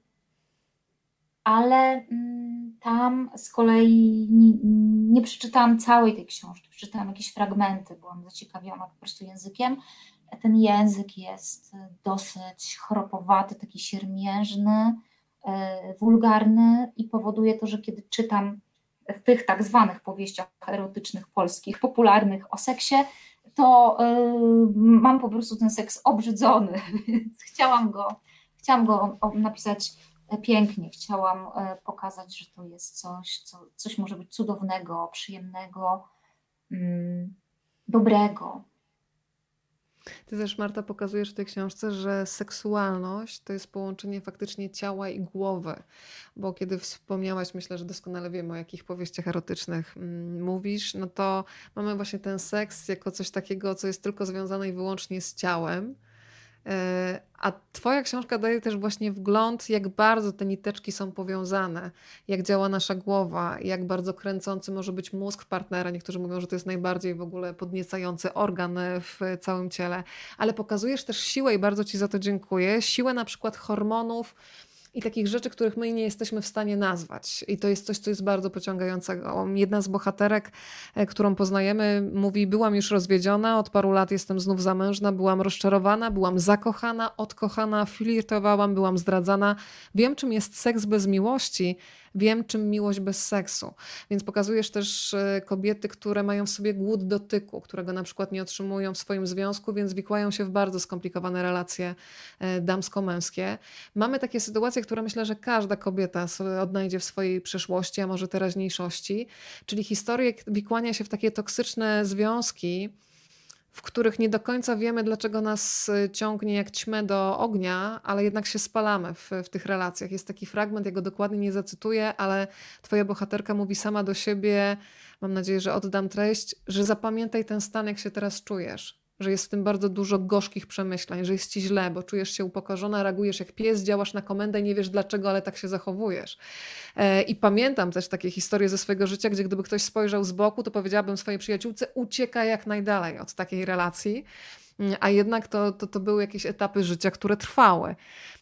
ale mm, tam z kolei nie, nie przeczytałam całej tej książki, przeczytałam jakieś fragmenty, byłam zaciekawiona po prostu językiem. Ten język jest dosyć chropowaty, taki siermiężny, e, wulgarny i powoduje to, że kiedy czytam w tych tak zwanych powieściach erotycznych polskich, popularnych o seksie, to y, mam po prostu ten seks obrzydzony, więc chciałam go, chciałam go napisać pięknie, chciałam y, pokazać, że to jest coś, co, coś może być cudownego, przyjemnego, mm, dobrego, ty też, Marta, pokazujesz w tej książce, że seksualność to jest połączenie faktycznie ciała i głowy. Bo kiedy wspomniałaś, myślę, że doskonale wiemy, o jakich powieściach erotycznych mm, mówisz, no to mamy właśnie ten seks jako coś takiego, co jest tylko związane i wyłącznie z ciałem a Twoja książka daje też właśnie wgląd, jak bardzo te niteczki są powiązane, jak działa nasza głowa, jak bardzo kręcący może być mózg partnera. Niektórzy mówią, że to jest najbardziej w ogóle podniecający organ w całym ciele, ale pokazujesz też siłę i bardzo Ci za to dziękuję. Siłę na przykład hormonów i takich rzeczy, których my nie jesteśmy w stanie nazwać. I to jest coś, co jest bardzo pociągającego. Jedna z bohaterek, e, którą poznajemy, mówi: Byłam już rozwiedziona, od paru lat jestem znów zamężna, byłam rozczarowana, byłam zakochana, odkochana, flirtowałam, byłam zdradzana. Wiem, czym jest seks bez miłości Wiem, czym miłość bez seksu. Więc pokazujesz też e, kobiety, które mają w sobie głód dotyku, którego na przykład nie otrzymują w swoim związku, więc wikłają się w bardzo skomplikowane relacje e, damsko-męskie. Mamy takie sytuacje, które myślę, że każda kobieta odnajdzie w swojej przeszłości, a może teraźniejszości, czyli historię wikłania się w takie toksyczne związki, w których nie do końca wiemy, dlaczego nas y, ciągnie jak ćmę do ognia, ale jednak się spalamy w, w tych relacjach. Jest taki fragment, ja go dokładnie nie zacytuję, ale twoja bohaterka mówi sama do siebie, mam nadzieję, że oddam treść, że zapamiętaj ten stan, jak się teraz czujesz że jest w tym bardzo dużo gorzkich przemyśleń, że jest ci źle, bo czujesz się upokorzona, reagujesz jak pies, działasz na komendę, nie wiesz dlaczego, ale tak się zachowujesz. E, I pamiętam też takie historie ze swojego życia, gdzie gdyby ktoś spojrzał z boku, to powiedziałabym swojej przyjaciółce, uciekaj jak najdalej od takiej relacji. Mm, a jednak to, to, to były jakieś etapy życia, które trwały.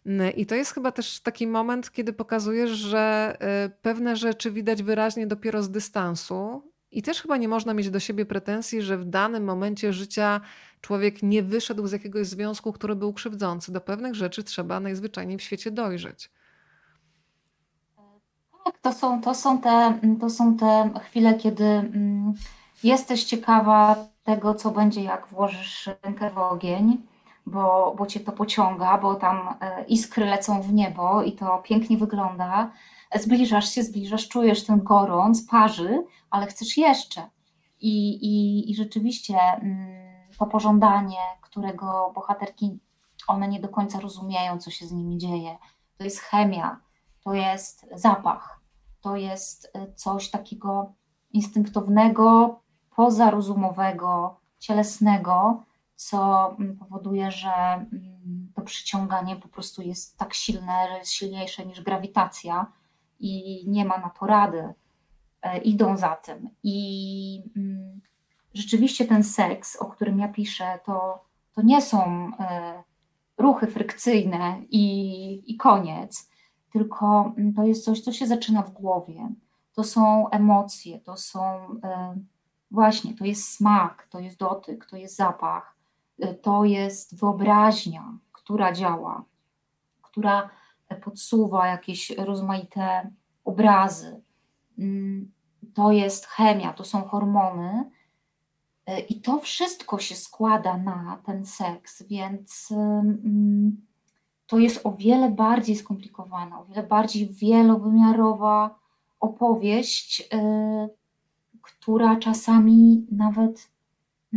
Mm, I to jest chyba też taki moment, kiedy pokazujesz, że e, pewne rzeczy widać wyraźnie dopiero z dystansu, i też chyba nie można mieć do siebie pretensji, że w danym momencie życia człowiek nie wyszedł z jakiegoś związku, który był krzywdzący. Do pewnych rzeczy trzeba najzwyczajniej w świecie dojrzeć. Tak, to są, to są, te, to są te chwile, kiedy mm, jesteś ciekawa tego, co będzie, jak włożysz rękę w ogień, bo, bo cię to pociąga, bo tam e, iskry lecą w niebo i to pięknie wygląda zbliżasz się, zbliżasz, czujesz ten gorąc, parzy, ale chcesz jeszcze. I, i, i rzeczywiście mm, to pożądanie, którego bohaterki one nie do końca rozumieją, co się z nimi dzieje, to jest chemia, to jest zapach, to jest y, coś takiego instynktownego, pozarozumowego, cielesnego, co mm, powoduje, że mm, to przyciąganie po prostu jest tak silne, że jest silniejsze niż grawitacja i nie ma na to rady, idą za tym. I mm, rzeczywiście ten seks, o którym ja piszę, to, to nie są e, ruchy frykcyjne i, i koniec, tylko mm, to jest coś, co się zaczyna w głowie. To są emocje, to są e, właśnie, to jest smak, to jest dotyk, to jest zapach, to jest wyobraźnia, która działa, która podsuwa jakieś rozmaite obrazy. Mm, to jest chemia, to są hormony. E, I to wszystko się składa na ten seks, więc mm, to jest o wiele bardziej skomplikowana, o wiele bardziej wielowymiarowa opowieść, e, która czasami nawet,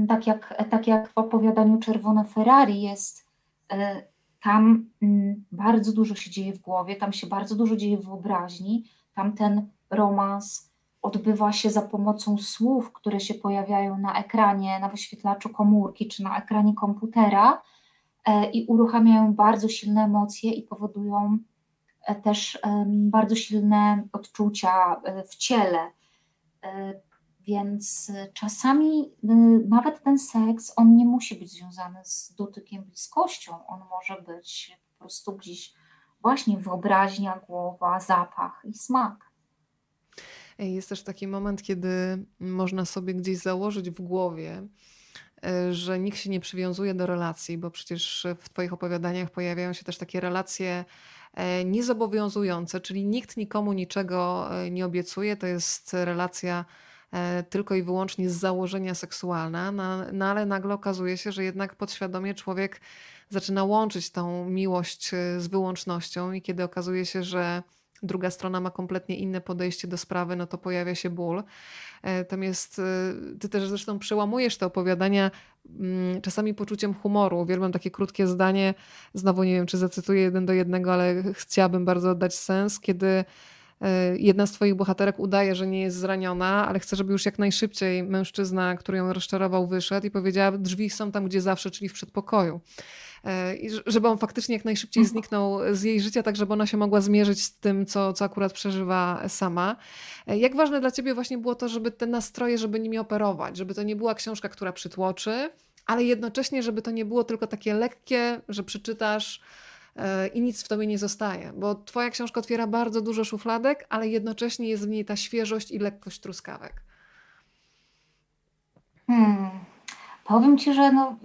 tak jak, tak jak w opowiadaniu Czerwone Ferrari, jest e, tam mm, bardzo dużo się dzieje w głowie, tam się bardzo dużo dzieje w wyobraźni, tam ten romans odbywa się za pomocą słów, które się pojawiają na ekranie, na wyświetlaczu komórki czy na ekranie komputera e, i uruchamiają bardzo silne emocje i powodują e, też bardzo silne odczucia e, w ciele. Więc czasami y, nawet ten seks, on nie musi być związany z dotykiem, bliskością. On może być po prostu gdzieś właśnie wyobraźnia, głowa, zapach i smak. Jest też taki moment, kiedy można sobie gdzieś założyć w głowie, e, że nikt się nie przywiązuje do relacji, bo przecież w Twoich opowiadaniach pojawiają się też takie relacje e, niezobowiązujące, czyli nikt nikomu niczego e, nie obiecuje. To jest relacja tylko i wyłącznie z założenia seksualna, no, no ale nagle okazuje się, że jednak podświadomie człowiek zaczyna łączyć tą miłość z wyłącznością i kiedy okazuje się, że druga strona ma kompletnie inne podejście do sprawy, no to pojawia się ból. Tam jest, ty też zresztą przełamujesz te opowiadania mm, czasami poczuciem humoru. Uwielbiam takie krótkie zdanie, znowu nie wiem, czy zacytuję jeden do jednego, ale chciałabym bardzo oddać sens, kiedy E, jedna z twoich bohaterek udaje, że nie jest zraniona, ale chce, żeby już jak najszybciej mężczyzna, który ją rozczarował, wyszedł i powiedziała, drzwi są tam, gdzie zawsze, czyli w przedpokoju. E, I żeby on faktycznie jak najszybciej zniknął z jej życia, tak żeby ona się mogła zmierzyć z tym, co, co akurat przeżywa sama. E, jak ważne dla ciebie właśnie było to, żeby te nastroje, żeby nimi operować, żeby to nie była książka, która przytłoczy, ale jednocześnie, żeby to nie było tylko takie lekkie, że przeczytasz e, i nic w tobie nie zostaje, bo twoja książka otwiera bardzo dużo szufladek, ale jednocześnie jest w niej ta świeżość i lekkość truskawek. Hmm. Powiem ci, że no,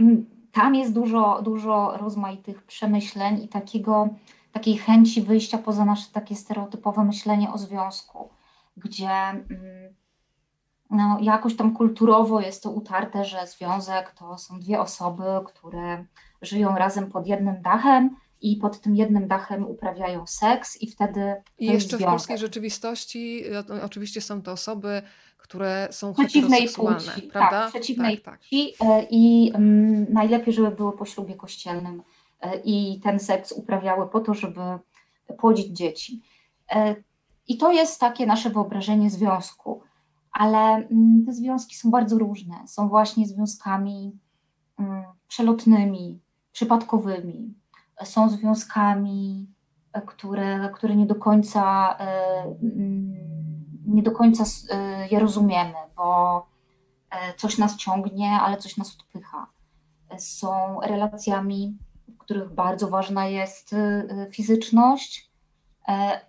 tam jest dużo, dużo rozmaitych przemyśleń i takiego, takiej chęci wyjścia poza nasze takie stereotypowe myślenie o związku, gdzie mm, no, jakoś tam kulturowo jest to utarte, że związek to są dwie osoby, które żyją razem pod jednym dachem i pod tym jednym dachem uprawiają seks i wtedy I jeszcze w polskiej rzeczywistości oczywiście są to osoby, które są Przeciwnej heteroseksualne, płci, prawda? tak, przeciwnej Tak, tak. płci e, i mm, najlepiej, żeby były po ślubie kościelnym e, i ten seks uprawiały po to, żeby płodzić dzieci. E, I to jest takie nasze wyobrażenie związku, ale mm, te związki są bardzo różne. Są właśnie związkami mm, przelotnymi, przypadkowymi. Są związkami, które, które nie do końca nie do końca e, je rozumiemy, bo e, coś nas ciągnie, ale coś nas odpycha. Są relacjami, w których bardzo ważna jest e, fizyczność, e,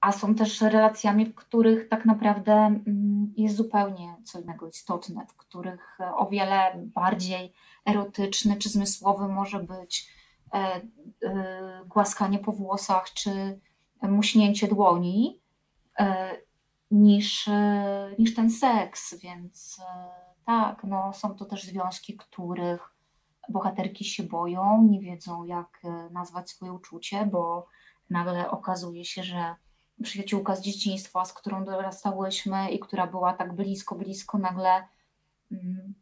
a są też relacjami, w których tak naprawdę mm, jest zupełnie co innego istotne, w których o wiele bardziej erotyczny czy zmysłowy może być e, głaskanie po włosach czy muśnięcie dłoni niż, e, niż ten seks, więc e, tak, no, są to też związki, których bohaterki się boją, nie wiedzą jak e, nazwać swoje uczucie, bo nagle okazuje się, że przyjaciółka z dzieciństwa, z którą dorastałyśmy i która była tak blisko, blisko, nagle, mm,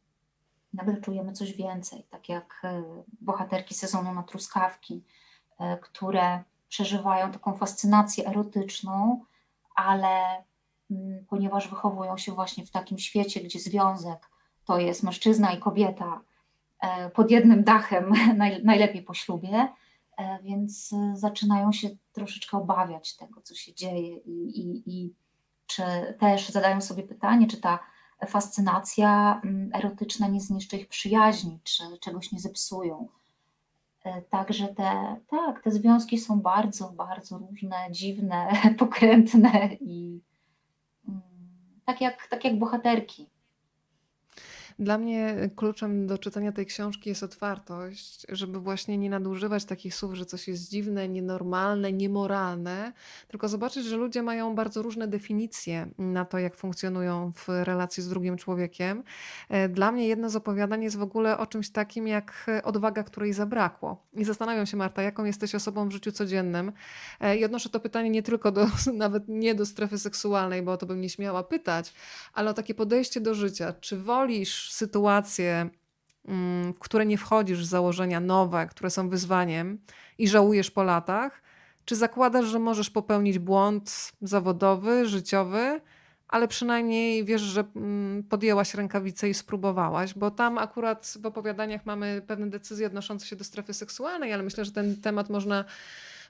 nagle czujemy coś więcej, tak jak bohaterki sezonu na truskawki, które przeżywają taką fascynację erotyczną, ale ponieważ wychowują się właśnie w takim świecie, gdzie związek to jest mężczyzna i kobieta e, pod jednym dachem, naj, najlepiej po ślubie, e, więc e, zaczynają się troszeczkę obawiać tego, co się dzieje i, i, i czy też zadają sobie pytanie, czy ta fascynacja mm, erotyczna nie zniszczy ich przyjaźni, czy czegoś nie zepsują. Także te, tak, te związki są bardzo, bardzo różne, dziwne, pokrętne i mm, tak jak, tak jak bohaterki. Dla mnie kluczem do czytania tej książki jest otwartość, żeby właśnie nie nadużywać takich słów, że coś jest dziwne, nienormalne, niemoralne, tylko zobaczyć, że ludzie mają bardzo różne definicje na to, jak funkcjonują w relacji z drugim człowiekiem. E, Dla mnie jedno z opowiadań jest w ogóle o czymś takim jak odwaga, której zabrakło. I zastanawiam się, Marta, jaką jesteś osobą w życiu codziennym. E, I odnoszę to pytanie nie tylko do, nawet nie do strefy seksualnej, bo o to bym nie śmiała pytać, ale o takie podejście do życia. Czy wolisz sytuacje, mm, w które nie wchodzisz z założenia nowe, które są wyzwaniem i żałujesz po latach? Czy zakładasz, że możesz popełnić błąd zawodowy, życiowy, ale przynajmniej wiesz, że mm, podjęłaś rękawicę i spróbowałaś? Bo tam akurat w opowiadaniach mamy pewne decyzje odnoszące się do strefy seksualnej, ale myślę, że ten temat można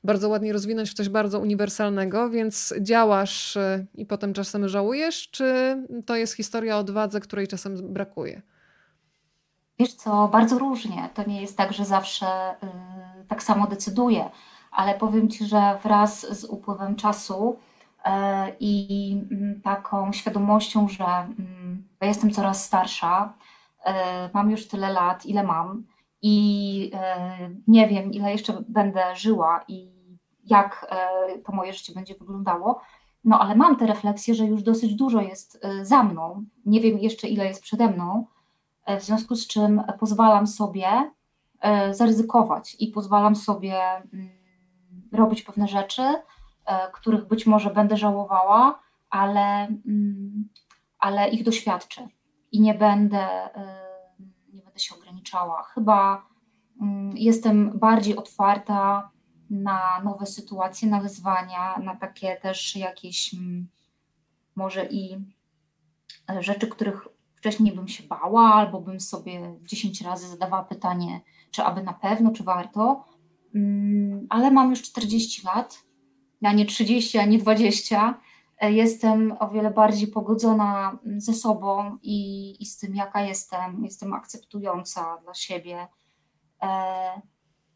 bardzo ładnie rozwinąć w coś bardzo uniwersalnego, więc działasz y, i potem czasem żałujesz, czy to jest historia o odwadze, której czasem brakuje? Wiesz co, bardzo różnie. To nie jest tak, że zawsze y, tak samo decyduję, ale powiem Ci, że wraz z upływem czasu y, i mm, taką świadomością, że mm, ja jestem coraz starsza, y, mam już tyle lat, ile mam i y, nie wiem, ile jeszcze będę żyła i jak y, to moje życie będzie wyglądało. No ale mam te refleksje, że już dosyć dużo jest y, za mną. Nie wiem jeszcze, ile jest przede mną E, w związku z czym pozwalam sobie e, zaryzykować i pozwalam sobie mm, robić pewne rzeczy, e, których być może będę żałowała, ale, mm, ale ich doświadczę i nie będę, e, będę się ograniczała. Chyba mm, jestem bardziej otwarta na nowe sytuacje, na wyzwania, na takie też jakieś mm, może i rzeczy, których wcześniej bym się bała, albo bym sobie 10 razy zadawała pytanie, czy aby na pewno, czy warto. Mm, Ale mam już 40 lat, a nie 30, a nie 20. E, Jestem o wiele bardziej pogodzona mm, ze sobą i, i z tym, jaka jestem. Jestem akceptująca dla siebie. E,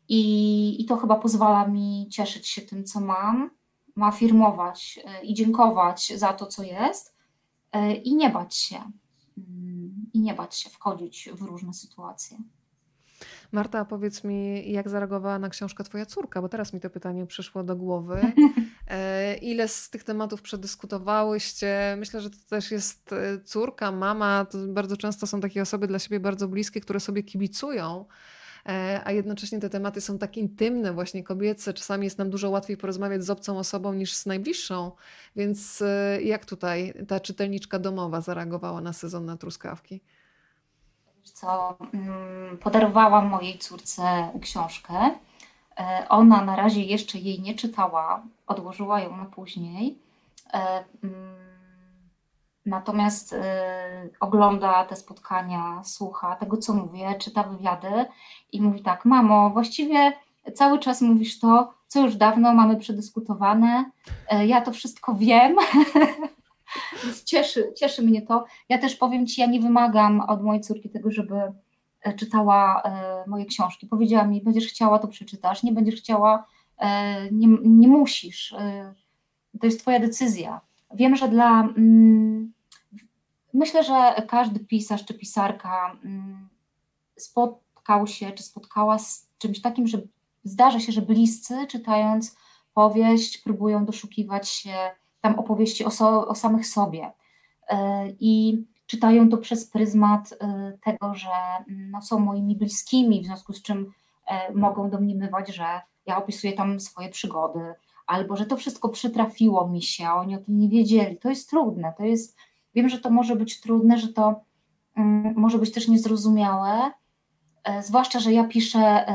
I, I to chyba pozwala mi cieszyć się tym, co mam, afirmować e, i dziękować za to, co jest i nie bać się. Mm, I nie bać się wchodzić w różne sytuacje. Marta, powiedz mi, jak zareagowała na książkę Twoja córka? Bo teraz mi to pytanie przyszło do głowy. E, ile z tych tematów przedyskutowałyście? Myślę, że to też jest córka, mama. To bardzo często są takie osoby dla siebie bardzo bliskie, które sobie kibicują. E, a jednocześnie te tematy są tak intymne, właśnie kobiece. Czasami jest nam dużo łatwiej porozmawiać z obcą osobą niż z najbliższą. Więc e, jak tutaj ta czytelniczka domowa zareagowała na sezon na truskawki? Co, mm, podarowałam mojej córce książkę. E, ona na razie jeszcze jej nie czytała, odłożyła ją na później. Mm, Natomiast y, ogląda te spotkania, słucha tego, co mówię, czyta wywiady i mówi tak: Mamo, właściwie cały czas mówisz to, co już dawno mamy przedyskutowane. Ja to wszystko wiem. Więc cieszy, cieszy mnie to. Ja też powiem Ci, ja nie wymagam od mojej córki tego, żeby y, czytała y, moje książki. Powiedziała mi, będziesz chciała, to przeczytasz, nie będziesz chciała, y, nie, nie musisz. To jest Twoja decyzja. Wiem, że dla. Mm, myślę, że każdy pisarz czy pisarka mm, spotkał się czy spotkała z czymś takim, że zdarza się, że bliscy czytając powieść próbują doszukiwać się tam opowieści o, so, o samych sobie. E, I czytają to przez pryzmat e, tego, że mm, no, są moimi bliskimi, w związku z czym e, mogą domniemywać, że ja opisuję tam swoje przygody, albo że to wszystko przytrafiło mi się, a oni o tym nie wiedzieli. To jest trudne, to jest, wiem, że to może być trudne, że to um, może być też niezrozumiałe, zwłaszcza, że ja piszę,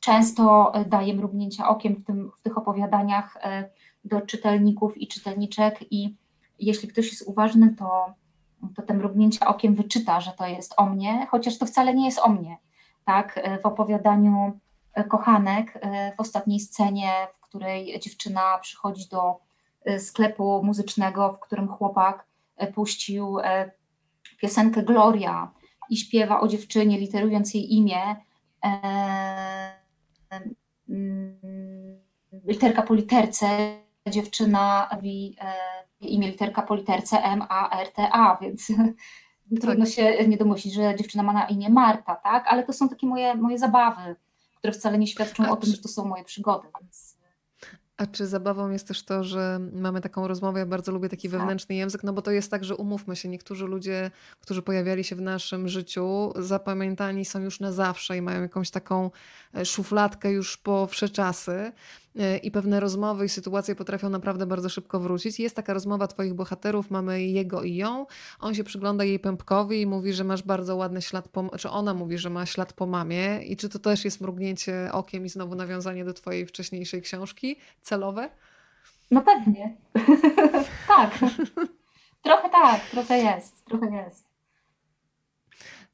często daję mrugnięcia okiem w, tym, w tych opowiadaniach do czytelników i czytelniczek i jeśli ktoś jest uważny, to, to te mrugnięcia okiem wyczyta, że to jest o mnie, chociaż to wcale nie jest o mnie. Tak, e, w opowiadaniu e, kochanek w ostatniej scenie, w której dziewczyna przychodzi do e, sklepu muzycznego, w którym chłopak e, puścił e, piosenkę Gloria i śpiewa o dziewczynie, literując jej imię. Literka po literce, dziewczyna mówi imię literka po literce M-A-R-T-A, więc tak. trudno się nie domyślić, że dziewczyna ma na imię Marta, tak? Ale to są takie moje, moje zabawy, które wcale nie świadczą o tym, że to są moje przygody. Więc... A czy zabawą jest też to, że mamy taką rozmowę, ja bardzo lubię taki tak. wewnętrzny język, no bo to jest tak, że umówmy się, niektórzy ludzie, którzy pojawiali się w naszym życiu, zapamiętani są już na zawsze i mają jakąś taką e, szufladkę już po wsze czasy. E, i pewne rozmowy i sytuacje potrafią naprawdę bardzo szybko wrócić. Jest taka rozmowa twoich bohaterów, mamy jego i ją. On się przygląda jej pępkowi i mówi, że masz bardzo ładny ślad po... czy ona mówi, że ma ślad po mamie i czy to też jest mrugnięcie okiem i znowu nawiązanie do twojej wcześniejszej książki celowe? No pewnie. tak. trochę tak, trochę jest, trochę jest.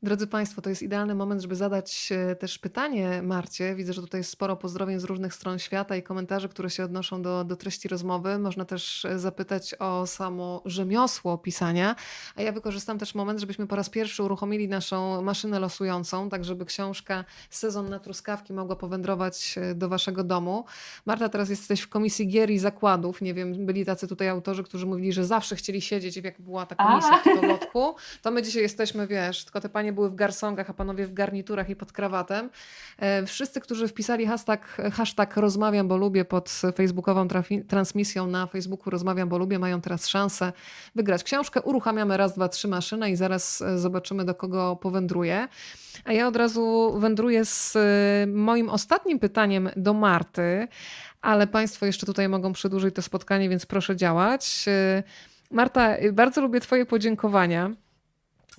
Drodzy Państwo, to jest idealny moment, żeby zadać e, też pytanie Marcie. Widzę, że tutaj jest sporo pozdrowień z różnych stron świata i komentarzy, które się odnoszą do, do treści rozmowy. Można też e, zapytać o samo rzemiosło pisania, a ja wykorzystam też moment, żebyśmy po raz pierwszy uruchomili naszą maszynę losującą, tak żeby książka Sezon na truskawki mogła powędrować e, do Waszego domu. Marta, teraz jesteś w komisji gier i zakładów. Nie wiem, byli tacy tutaj autorzy, którzy mówili, że zawsze chcieli siedzieć i jak była ta komisja a. w Totolotku, to my dzisiaj jesteśmy, wiesz, tylko te panie panie były w garsongach, a panowie w garniturach i pod krawatem. E, wszyscy, którzy wpisali hashtag, hashtag rozmawiam, bo lubię pod facebookową transmisją na Facebooku rozmawiam, bo lubię, mają teraz szansę wygrać książkę. Uruchamiamy raz, dwa, trzy maszyny i zaraz e, zobaczymy, do kogo powędruje. A ja od razu wędruję z e, moim ostatnim pytaniem do Marty, ale Państwo jeszcze tutaj mogą przedłużyć to spotkanie, więc proszę działać. Marta, bardzo lubię Twoje podziękowania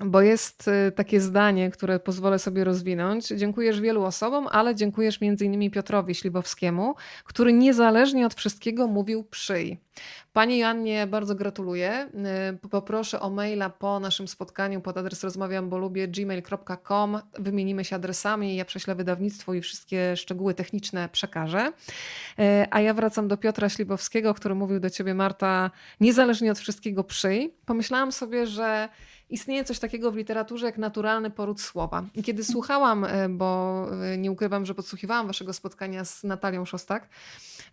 bo jest y, takie zdanie, które pozwolę sobie rozwinąć. Dziękujesz wielu osobom, ale dziękujesz między innymi Piotrowi Śliwowskiemu, który niezależnie od wszystkiego mówił przyj. Pani Joannie bardzo gratuluję. Y, poproszę o maila po naszym spotkaniu pod adres rozmawiam, gmail.com. Wymienimy się adresami, ja prześlę wydawnictwo i wszystkie szczegóły techniczne przekażę. Y, a ja wracam do Piotra Śliwowskiego, który mówił do ciebie, Marta, niezależnie od wszystkiego przyj. Pomyślałam sobie, że istnieje coś takiego w literaturze jak naturalny poród słowa. I kiedy słuchałam, e, bo e, nie ukrywam, że podsłuchiwałam waszego spotkania z Natalią Szostak,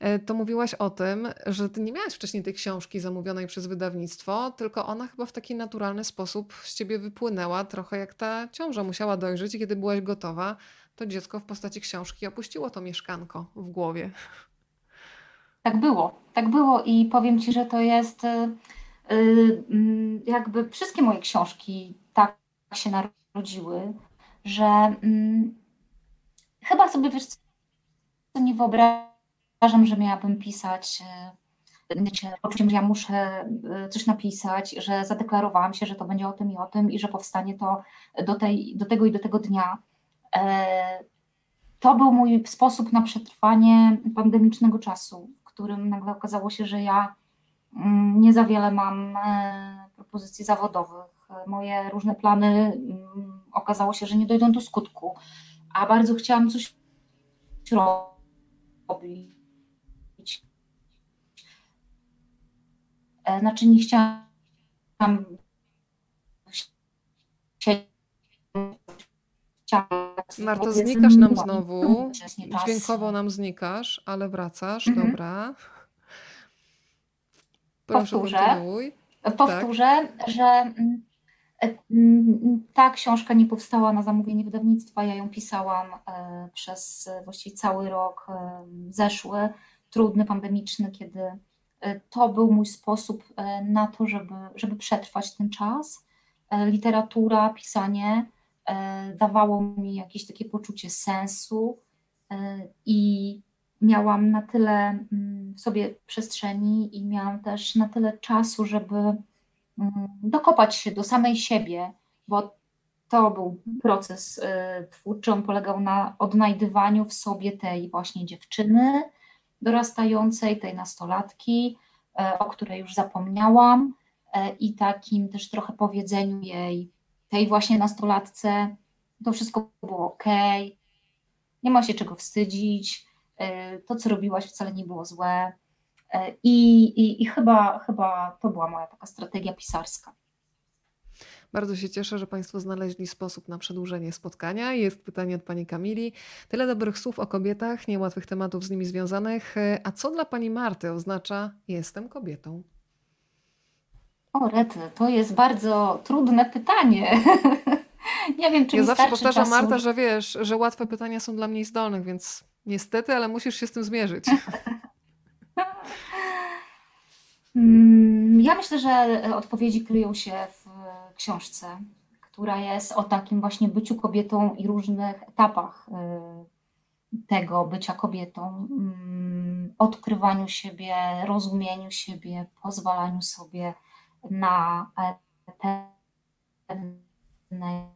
e, to mówiłaś o tym, że ty nie miałaś wcześniej tej książki zamówionej przez wydawnictwo, tylko ona chyba w taki naturalny sposób z ciebie wypłynęła, trochę jak ta ciąża musiała dojrzeć i kiedy byłaś gotowa, to dziecko w postaci książki opuściło to mieszkanko w głowie. Tak było, tak było i powiem ci, że to jest jakby wszystkie moje książki tak się narodziły, że mm, chyba sobie wiesz, co nie wyobrażam, że miałabym pisać y, poczuciem, że ja muszę y, coś napisać, że zadeklarowałam się, że to będzie o tym i o tym i że powstanie to do, tej, do tego i do tego dnia. E, to był mój sposób na przetrwanie pandemicznego czasu, w którym nagle okazało się, że ja Mm, nie za wiele mam e, propozycji zawodowych. Moje różne plany mm, okazało się, że nie dojdą do skutku, a bardzo chciałam coś robić. E, znaczy nie chciałam Marto, znikasz nam znowu. Dźwiękowo nam znikasz, ale wracasz. Mhm. Dobra. Proszę, powtórzę, powtórzę tak. że mm, mm, ta książka nie powstała na zamówienie wydawnictwa. Ja ją pisałam e, przez właściwie cały rok e, zeszły, trudny, pandemiczny, kiedy e, to był mój sposób na to, żeby, żeby przetrwać ten czas. Literatura, pisanie dawało mi jakieś takie poczucie sensu i miałam na tyle mm, w sobie przestrzeni i miałam też na tyle czasu, żeby mm, dokopać się do samej siebie, bo to był proces y, twórczy. On polegał na odnajdywaniu w sobie tej właśnie dziewczyny dorastającej, tej nastolatki, e, o której już zapomniałam, e, i takim też trochę powiedzeniu jej, tej właśnie nastolatce, to wszystko było ok, nie ma się czego wstydzić, to, co robiłaś, wcale nie było złe. E, I, i, i chyba, chyba to była moja taka strategia pisarska. Bardzo się cieszę, że Państwo znaleźli sposób na przedłużenie spotkania. Jest pytanie od Pani Kamili. Tyle dobrych słów o kobietach, niełatwych tematów z nimi związanych. A co dla Pani Marty oznacza jestem kobietą? O, Rety, to jest bardzo trudne pytanie. Nie wiem, czy Ja mi zawsze powtarzam, czasu. Marta, że wiesz, że łatwe pytania są dla mniej zdolnych, więc Niestety, ale musisz się z tym zmierzyć. Mm, ja myślę, że odpowiedzi kryją się w książce, która jest o takim właśnie byciu kobietą i różnych etapach y, tego bycia kobietą, mm, odkrywaniu siebie, rozumieniu siebie, pozwalaniu sobie na pewne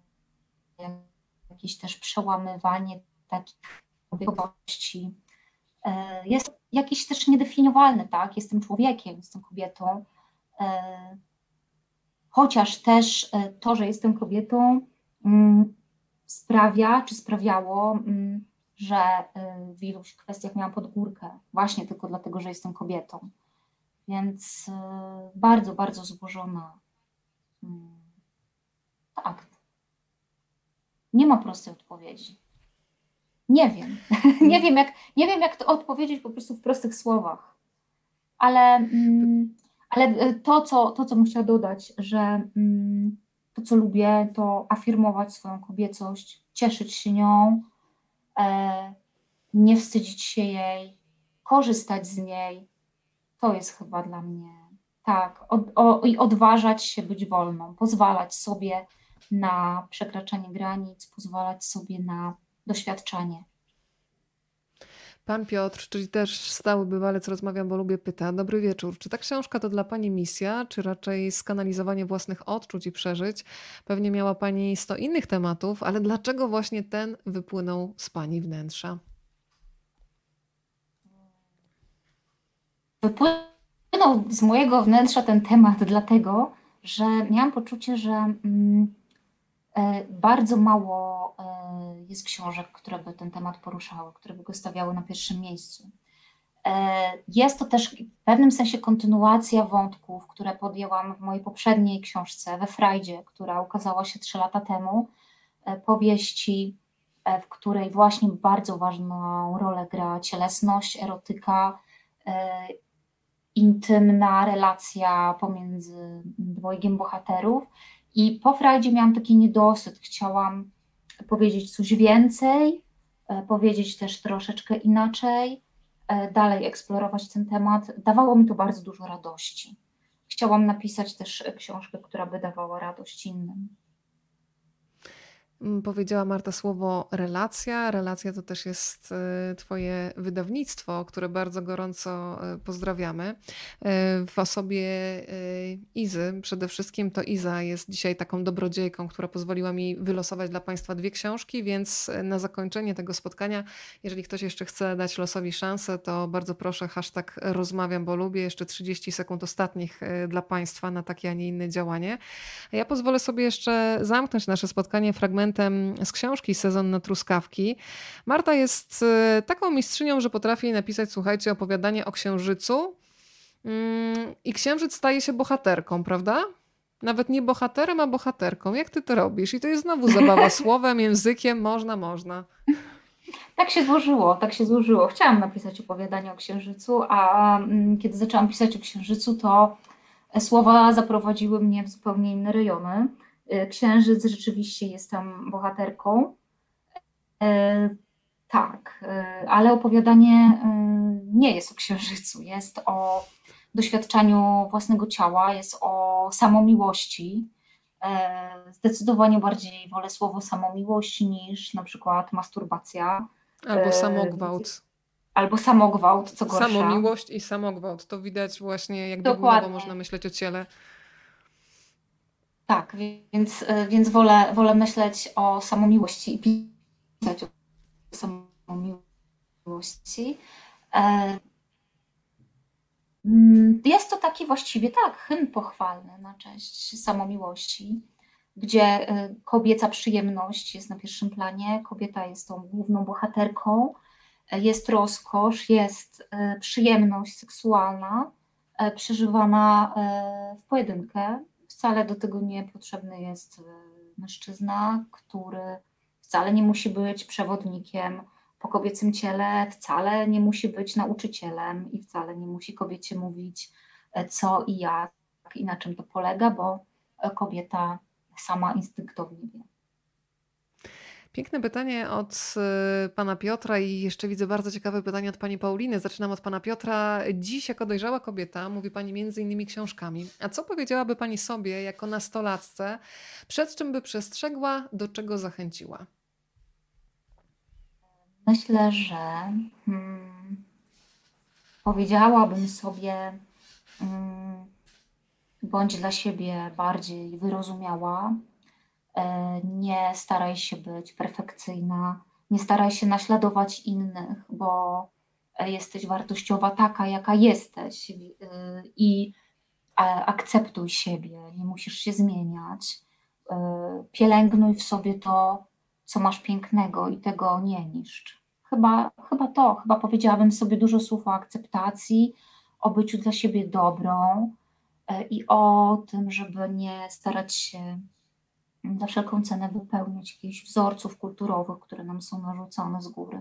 jakieś też przełamywanie takich kobiecowości. E, jest jakiś też niedefiniowalny, tak? Jestem człowiekiem, jestem kobietą. E, chociaż też e, to, że jestem kobietą, mm, sprawia, czy sprawiało, mm, że w iluś kwestiach miałam podgórkę, właśnie tylko dlatego, że jestem kobietą. Więc bardzo, bardzo złożona. Tak. Nie ma prostej odpowiedzi. Nie wiem. nie, wiem jak, nie wiem, jak to odpowiedzieć po prostu w prostych słowach. Ale, mm, ale e, to, co, to, co muszę dodać, że mm, to, co lubię, to afirmować swoją kobiecość, cieszyć się nią, e, nie wstydzić się jej, korzystać z niej. To jest chyba dla mnie tak. Od, o, I odważać się być wolną, pozwalać sobie na przekraczanie granic, pozwalać sobie na doświadczenie. Pan Piotr, czyli też stały bywalec Rozmawiam, bo lubię, pyta. Dobry wieczór. Czy ta książka to dla Pani misja, czy raczej skanalizowanie własnych odczuć i przeżyć? Pewnie miała Pani sto innych tematów, ale dlaczego właśnie ten wypłynął z Pani wnętrza? Wypłynął z mojego wnętrza ten temat, dlatego że miałam poczucie, że mm, bardzo mało e, jest książek, które by ten temat poruszały, które by go stawiały na pierwszym miejscu. E, jest to też w pewnym sensie kontynuacja wątków, które podjęłam w mojej poprzedniej książce, we Frajdzie, która ukazała się trzy lata temu, e, powieści, e, w której właśnie bardzo ważną rolę gra cielesność, erotyka, intymna relacja pomiędzy dwojgiem bohaterów. I po Frajdzie miałam taki niedosyt, chciałam powiedzieć coś więcej, powiedzieć też troszeczkę inaczej E, dalej eksplorować ten temat. Dawało mi to bardzo dużo radości. Chciałam napisać też książkę, która by dawała radość innym. Mm, powiedziała Marta słowo relacja. Relacja to też jest e, Twoje wydawnictwo, które bardzo gorąco e, pozdrawiamy. E, w osobie Izy, przede wszystkim to Iza jest dzisiaj taką dobrodziejką, która pozwoliła mi wylosować dla Państwa dwie książki, więc na zakończenie tego spotkania, jeżeli ktoś jeszcze chce dać losowi szansę, to bardzo proszę, hashtag rozmawiam, bo lubię, jeszcze 30 sekund ostatnich dla Państwa na takie, a nie inne działanie. Ja pozwolę sobie jeszcze zamknąć nasze spotkanie fragmentem fragmentem z książki Sezon na truskawki. Marta jest y, taką mistrzynią, że potrafi napisać, słuchajcie, opowiadanie o księżycu mm, i księżyc staje się bohaterką, prawda? Nawet nie bohaterem, a bohaterką. Jak ty to robisz? I to jest znowu zabawa słowem, językiem, można, można. Tak się złożyło, tak się złożyło. Chciałam napisać opowiadanie o księżycu, a mm, kiedy zaczęłam pisać o księżycu, to słowa zaprowadziły mnie w zupełnie inne rejony. E, księżyc rzeczywiście jest tam bohaterką. E, tak, e, ale opowiadanie nie jest o księżycu, jest o doświadczaniu własnego ciała, jest o samomiłości. Zdecydowanie bardziej wolę słowo samomiłość niż na przykład masturbacja. Albo samogwałt. Albo samogwałt, co gorsza. Samomiłość i samogwałt. To widać właśnie, jak długo można myśleć o ciele. Tak, więc, e, więc wolę, wolę myśleć o samomiłości i pisać o samomiłości. E, mm, jest to taki właściwie tak, hymn pochwalny na cześć samomiłości, gdzie e, kobieca przyjemność jest na pierwszym planie, kobieta jest tą główną bohaterką, jest rozkosz, jest przyjemność seksualna przeżywana w pojedynkę, wcale do tego nie potrzebny jest e, mężczyzna, który wcale nie musi być przewodnikiem po kobiecym ciele, wcale nie musi być nauczycielem i wcale nie musi kobiecie mówić e, co i jak i na czym to polega, bo e, kobieta sama instynktownie wie. Piękne pytanie od y, pana Piotra i jeszcze widzę bardzo ciekawe pytanie od pani Pauliny. Zaczynam od pana Piotra. Dziś jako dojrzała kobieta mówi pani między innymi książkami. A co powiedziałaby pani sobie jako nastolatce, przed czym by przestrzegła, do czego zachęciła? Myślę, że hmm, powiedziałabym sobie, hmm, bądź dla siebie bardziej wyrozumiała, nie staraj się być perfekcyjna, nie staraj się naśladować innych, bo jesteś wartościowa taka, jaka jesteś e, i akceptuj siebie, nie musisz się zmieniać. E, pielęgnuj w sobie to, co masz pięknego i tego nie niszcz. Chyba, chyba to, chyba powiedziałabym sobie dużo słów o akceptacji, o byciu dla siebie dobrą i o tym, żeby nie starać się za wszelką cenę wypełniać jakichś wzorców kulturowych, które nam są narzucone z góry.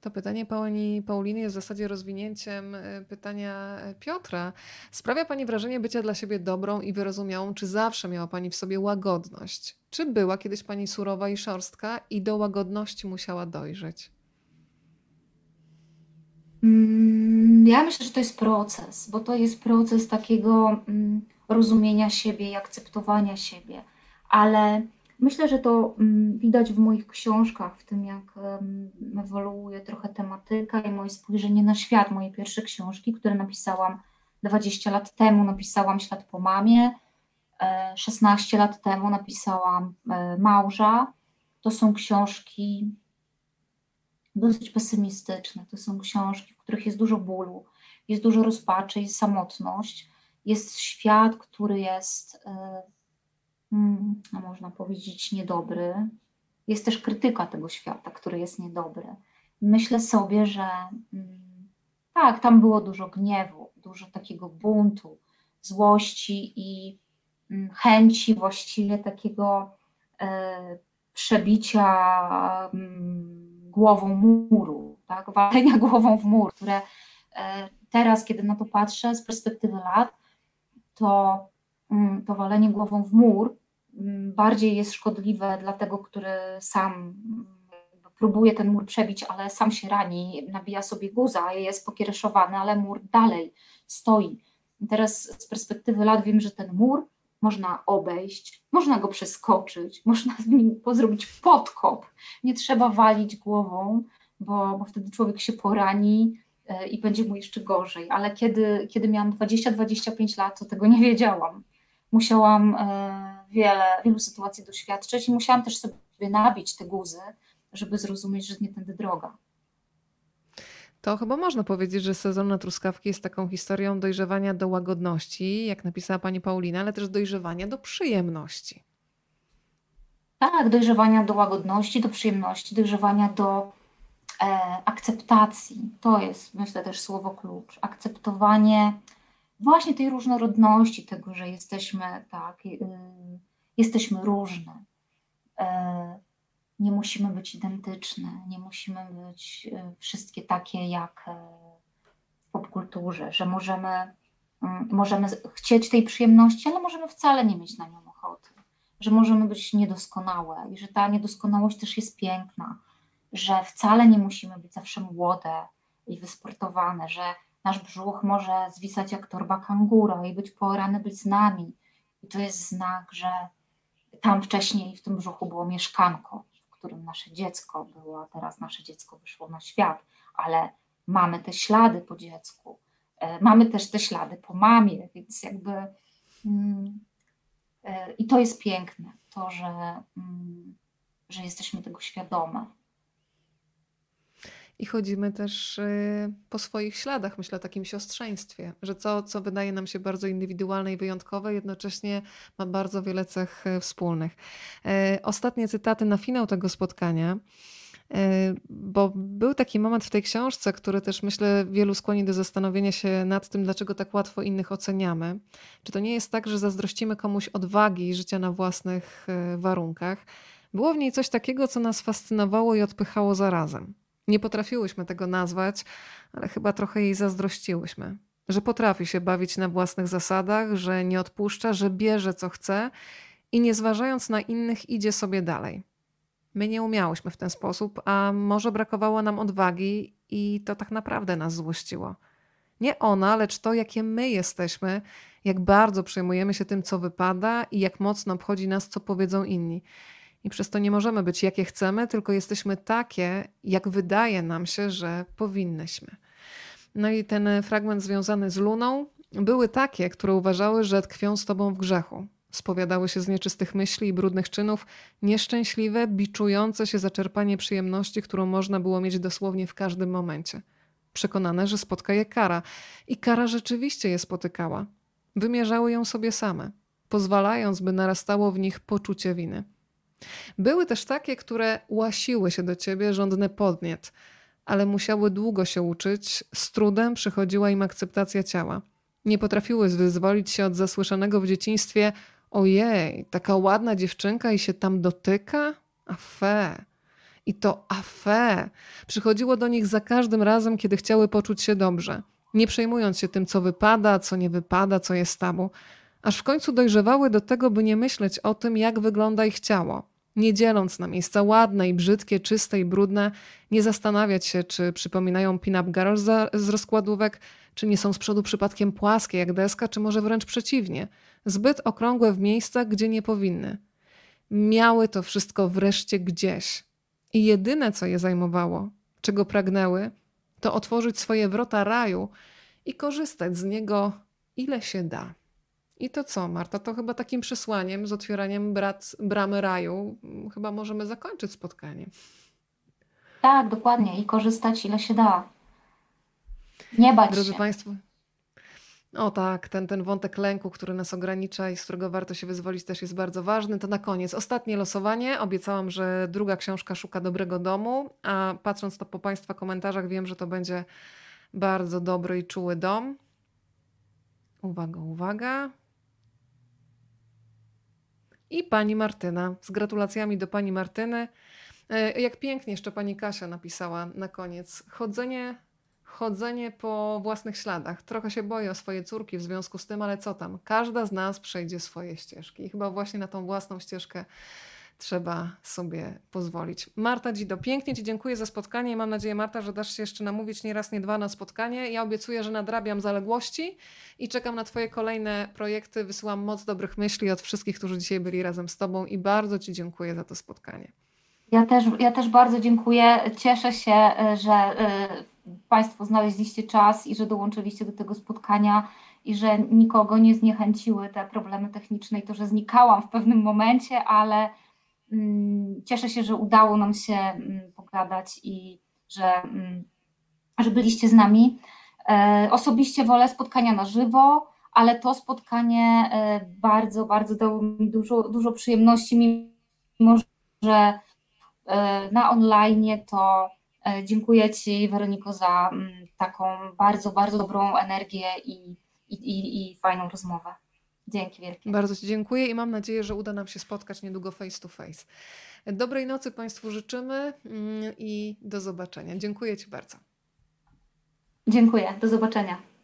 To pytanie pani Pauliny jest w zasadzie rozwinięciem e, pytania e, Piotra. Sprawia Pani wrażenie bycia dla siebie dobrą i wyrozumiałą? Czy zawsze miała Pani w sobie łagodność? Czy była kiedyś Pani surowa i szorstka i do łagodności musiała dojrzeć? Mm, ja myślę, że to jest proces, bo to jest proces takiego mm, rozumienia siebie i akceptowania siebie ale myślę, że to mm, widać w moich książkach, w tym jak ewoluuje trochę tematyka i moje spojrzenie na świat. Moje pierwsze książki, które napisałam 20 lat temu, napisałam Ślad po mamie, 16 e, lat temu napisałam e, Małża. To są książki dosyć pesymistyczne. To są książki, w których jest dużo bólu, jest dużo rozpaczy, jest samotność, jest świat, który jest e, A można powiedzieć, niedobry. Jest też krytyka tego świata, który jest niedobry. Myślę sobie, że mm, Tak, tam było dużo gniewu, dużo takiego buntu, złości i mm, chęci właściwie takiego e, przebicia mm, głową muru, tak? walenia głową w mur, które e, teraz, kiedy na to patrzę z perspektywy lat, to, to walenie głową w mur mm, bardziej jest szkodliwe dla tego, który sam próbuje ten mur przebić, ale sam się rani, nabija sobie guza, jest pokiereszowany, ale mur dalej stoi. Teraz z perspektywy lat wiem, że ten mur można obejść, można go przeskoczyć, można z nim zrobić podkop. Nie trzeba walić głową, bo, bo wtedy człowiek się porani e, i będzie mu jeszcze gorzej. Ale kiedy, kiedy miałam 20-25 lat, to tego nie wiedziałam. Musiałam e, wiele, wielu sytuacji doświadczyć i musiałam też sobie nabić te guzy, żeby zrozumieć, że nie tędy droga. To chyba można powiedzieć, że sezon na truskawki jest taką historią dojrzewania do łagodności, jak napisała pani Paulina, ale też dojrzewania do przyjemności. Tak, dojrzewania do łagodności, do przyjemności, dojrzewania do e, akceptacji. To jest, myślę, też słowo klucz. Akceptowanie właśnie tej różnorodności, tego, że jesteśmy tak, y, jesteśmy różne. E, nie musimy być identyczne, nie musimy być e, wszystkie takie jak e, w popkulturze, że możemy, mm, możemy chcieć tej przyjemności, ale możemy wcale nie mieć na nią ochoty, że możemy być niedoskonałe i że ta niedoskonałość też jest piękna, że wcale nie musimy być zawsze młode i wysportowane, że nasz brzuch może zwisać jak torba kangura i być porany być z nami. I to jest znak, że tam wcześniej w tym brzuchu było mieszkanko, którym nasze dziecko było, a teraz nasze dziecko wyszło na świat, ale mamy te ślady po dziecku, e, mamy też te ślady po mamie, więc jakby mm, e, i to jest piękne, to, że, mm, że jesteśmy tego świadome. I chodzimy też y, po swoich śladach, myślę o takim siostrzeństwie, że co, co wydaje nam się bardzo indywidualne i wyjątkowe, jednocześnie ma bardzo wiele cech y, wspólnych. Y, ostatnie cytaty na finał tego spotkania bo był taki moment w tej książce, który też myślę wielu skłoni do zastanowienia się nad tym, dlaczego tak łatwo innych oceniamy. Czy to nie jest tak, że zazdrościmy komuś odwagi życia na własnych warunkach? Było w niej coś takiego, co nas fascynowało i odpychało zarazem. Nie potrafiłyśmy tego nazwać, ale chyba trochę jej zazdrościłyśmy. Że potrafi się bawić na własnych zasadach, że nie odpuszcza, że bierze co chce i nie zważając na innych idzie sobie dalej. My nie umiałyśmy w ten sposób, a może brakowało nam odwagi i to tak naprawdę nas złościło. Nie ona, lecz to, jakie my jesteśmy, jak bardzo przejmujemy się tym, co wypada i jak mocno obchodzi nas, co powiedzą inni. I przez to nie możemy być jakie chcemy, tylko jesteśmy takie, jak wydaje nam się, że powinnyśmy. No i ten fragment związany z Luną były takie, które uważały, że tkwią z tobą w grzechu. Spowiadały się z nieczystych myśli i brudnych czynów, nieszczęśliwe, biczujące się zaczerpanie przyjemności, którą można było mieć dosłownie w każdym momencie. Przekonane, że spotka je kara. I kara rzeczywiście je spotykała. Wymierzały ją sobie same, pozwalając, by narastało w nich poczucie winy. Były też takie, które łasiły się do ciebie, żądne podniet, ale musiały długo się uczyć, z trudem przychodziła im akceptacja ciała. Nie potrafiły wyzwolić się od zasłyszanego w dzieciństwie ojej, taka ładna dziewczynka i się tam dotyka? Afe. I to afe przychodziło do nich za każdym razem, kiedy chciały poczuć się dobrze, nie przejmując się tym, co wypada, co nie wypada, co jest tabu aż w końcu dojrzewały do tego, by nie myśleć o tym, jak wygląda ich ciało. Nie dzieląc na miejsca ładne i brzydkie, czyste i brudne, nie zastanawiać się, czy przypominają pin-up girls z rozkładówek, czy nie są z przodu przypadkiem płaskie jak deska, czy może wręcz przeciwnie, zbyt okrągłe w miejscach, gdzie nie powinny. Miały to wszystko wreszcie gdzieś. I jedyne, co je zajmowało, czego pragnęły, to otworzyć swoje wrota raju i korzystać z niego ile się da. I to co, Marta? To chyba takim przesłaniem z otwieraniem brat, bramy raju mm, chyba możemy zakończyć spotkanie. Tak, dokładnie. I korzystać ile się da. Nie bać Drodzy się. Państwo, o tak, ten, ten wątek lęku, który nas ogranicza i z którego warto się wyzwolić, też jest bardzo ważny. To na koniec ostatnie losowanie. Obiecałam, że druga książka szuka dobrego domu, a patrząc to po Państwa komentarzach, wiem, że to będzie Bardzo dobry i czuły dom. Uwaga, uwaga. I pani Martyna. Z gratulacjami do pani Martyny. E, Jak pięknie jeszcze pani Kasia napisała na koniec. Chodzenie, chodzenie po własnych śladach. Trochę się boję o swoje córki w związku z tym, ale co tam? Każda z nas przejdzie swoje ścieżki. I chyba właśnie na tą własną ścieżkę trzeba sobie pozwolić. Marta Dzido, pięknie Ci dziękuję za spotkanie i mam nadzieję, Marta, że dasz się jeszcze namówić nie raz, nie dwa na spotkanie. Ja obiecuję, że nadrabiam zaległości i czekam na Twoje kolejne projekty. Wysyłam moc dobrych myśli od wszystkich, którzy dzisiaj byli razem z Tobą i bardzo Ci dziękuję za to spotkanie. Ja też, ja też bardzo dziękuję. Cieszę się, że e, Państwo znaleźliście czas i że dołączyliście do tego spotkania i że nikogo nie zniechęciły te problemy techniczne i to, że znikałam w pewnym momencie, ale cieszę się, że udało nam się mm, pogadać i że, mm, że byliście z nami. E, Osobiście wolę spotkania na żywo, ale to spotkanie e, bardzo, bardzo dało mi dużo, dużo przyjemności, mimo że e, na online to dziękuję Ci, Weroniko, za mm, taką bardzo, bardzo dobrą energię i, i, i, i fajną rozmowę. Dzięki wielkie. Bardzo Ci dziękuję i mam nadzieję, że uda nam się spotkać niedługo face to face. Dobrej nocy Państwu życzymy mm, i do zobaczenia. Dziękuję Ci bardzo. Dziękuję, do zobaczenia.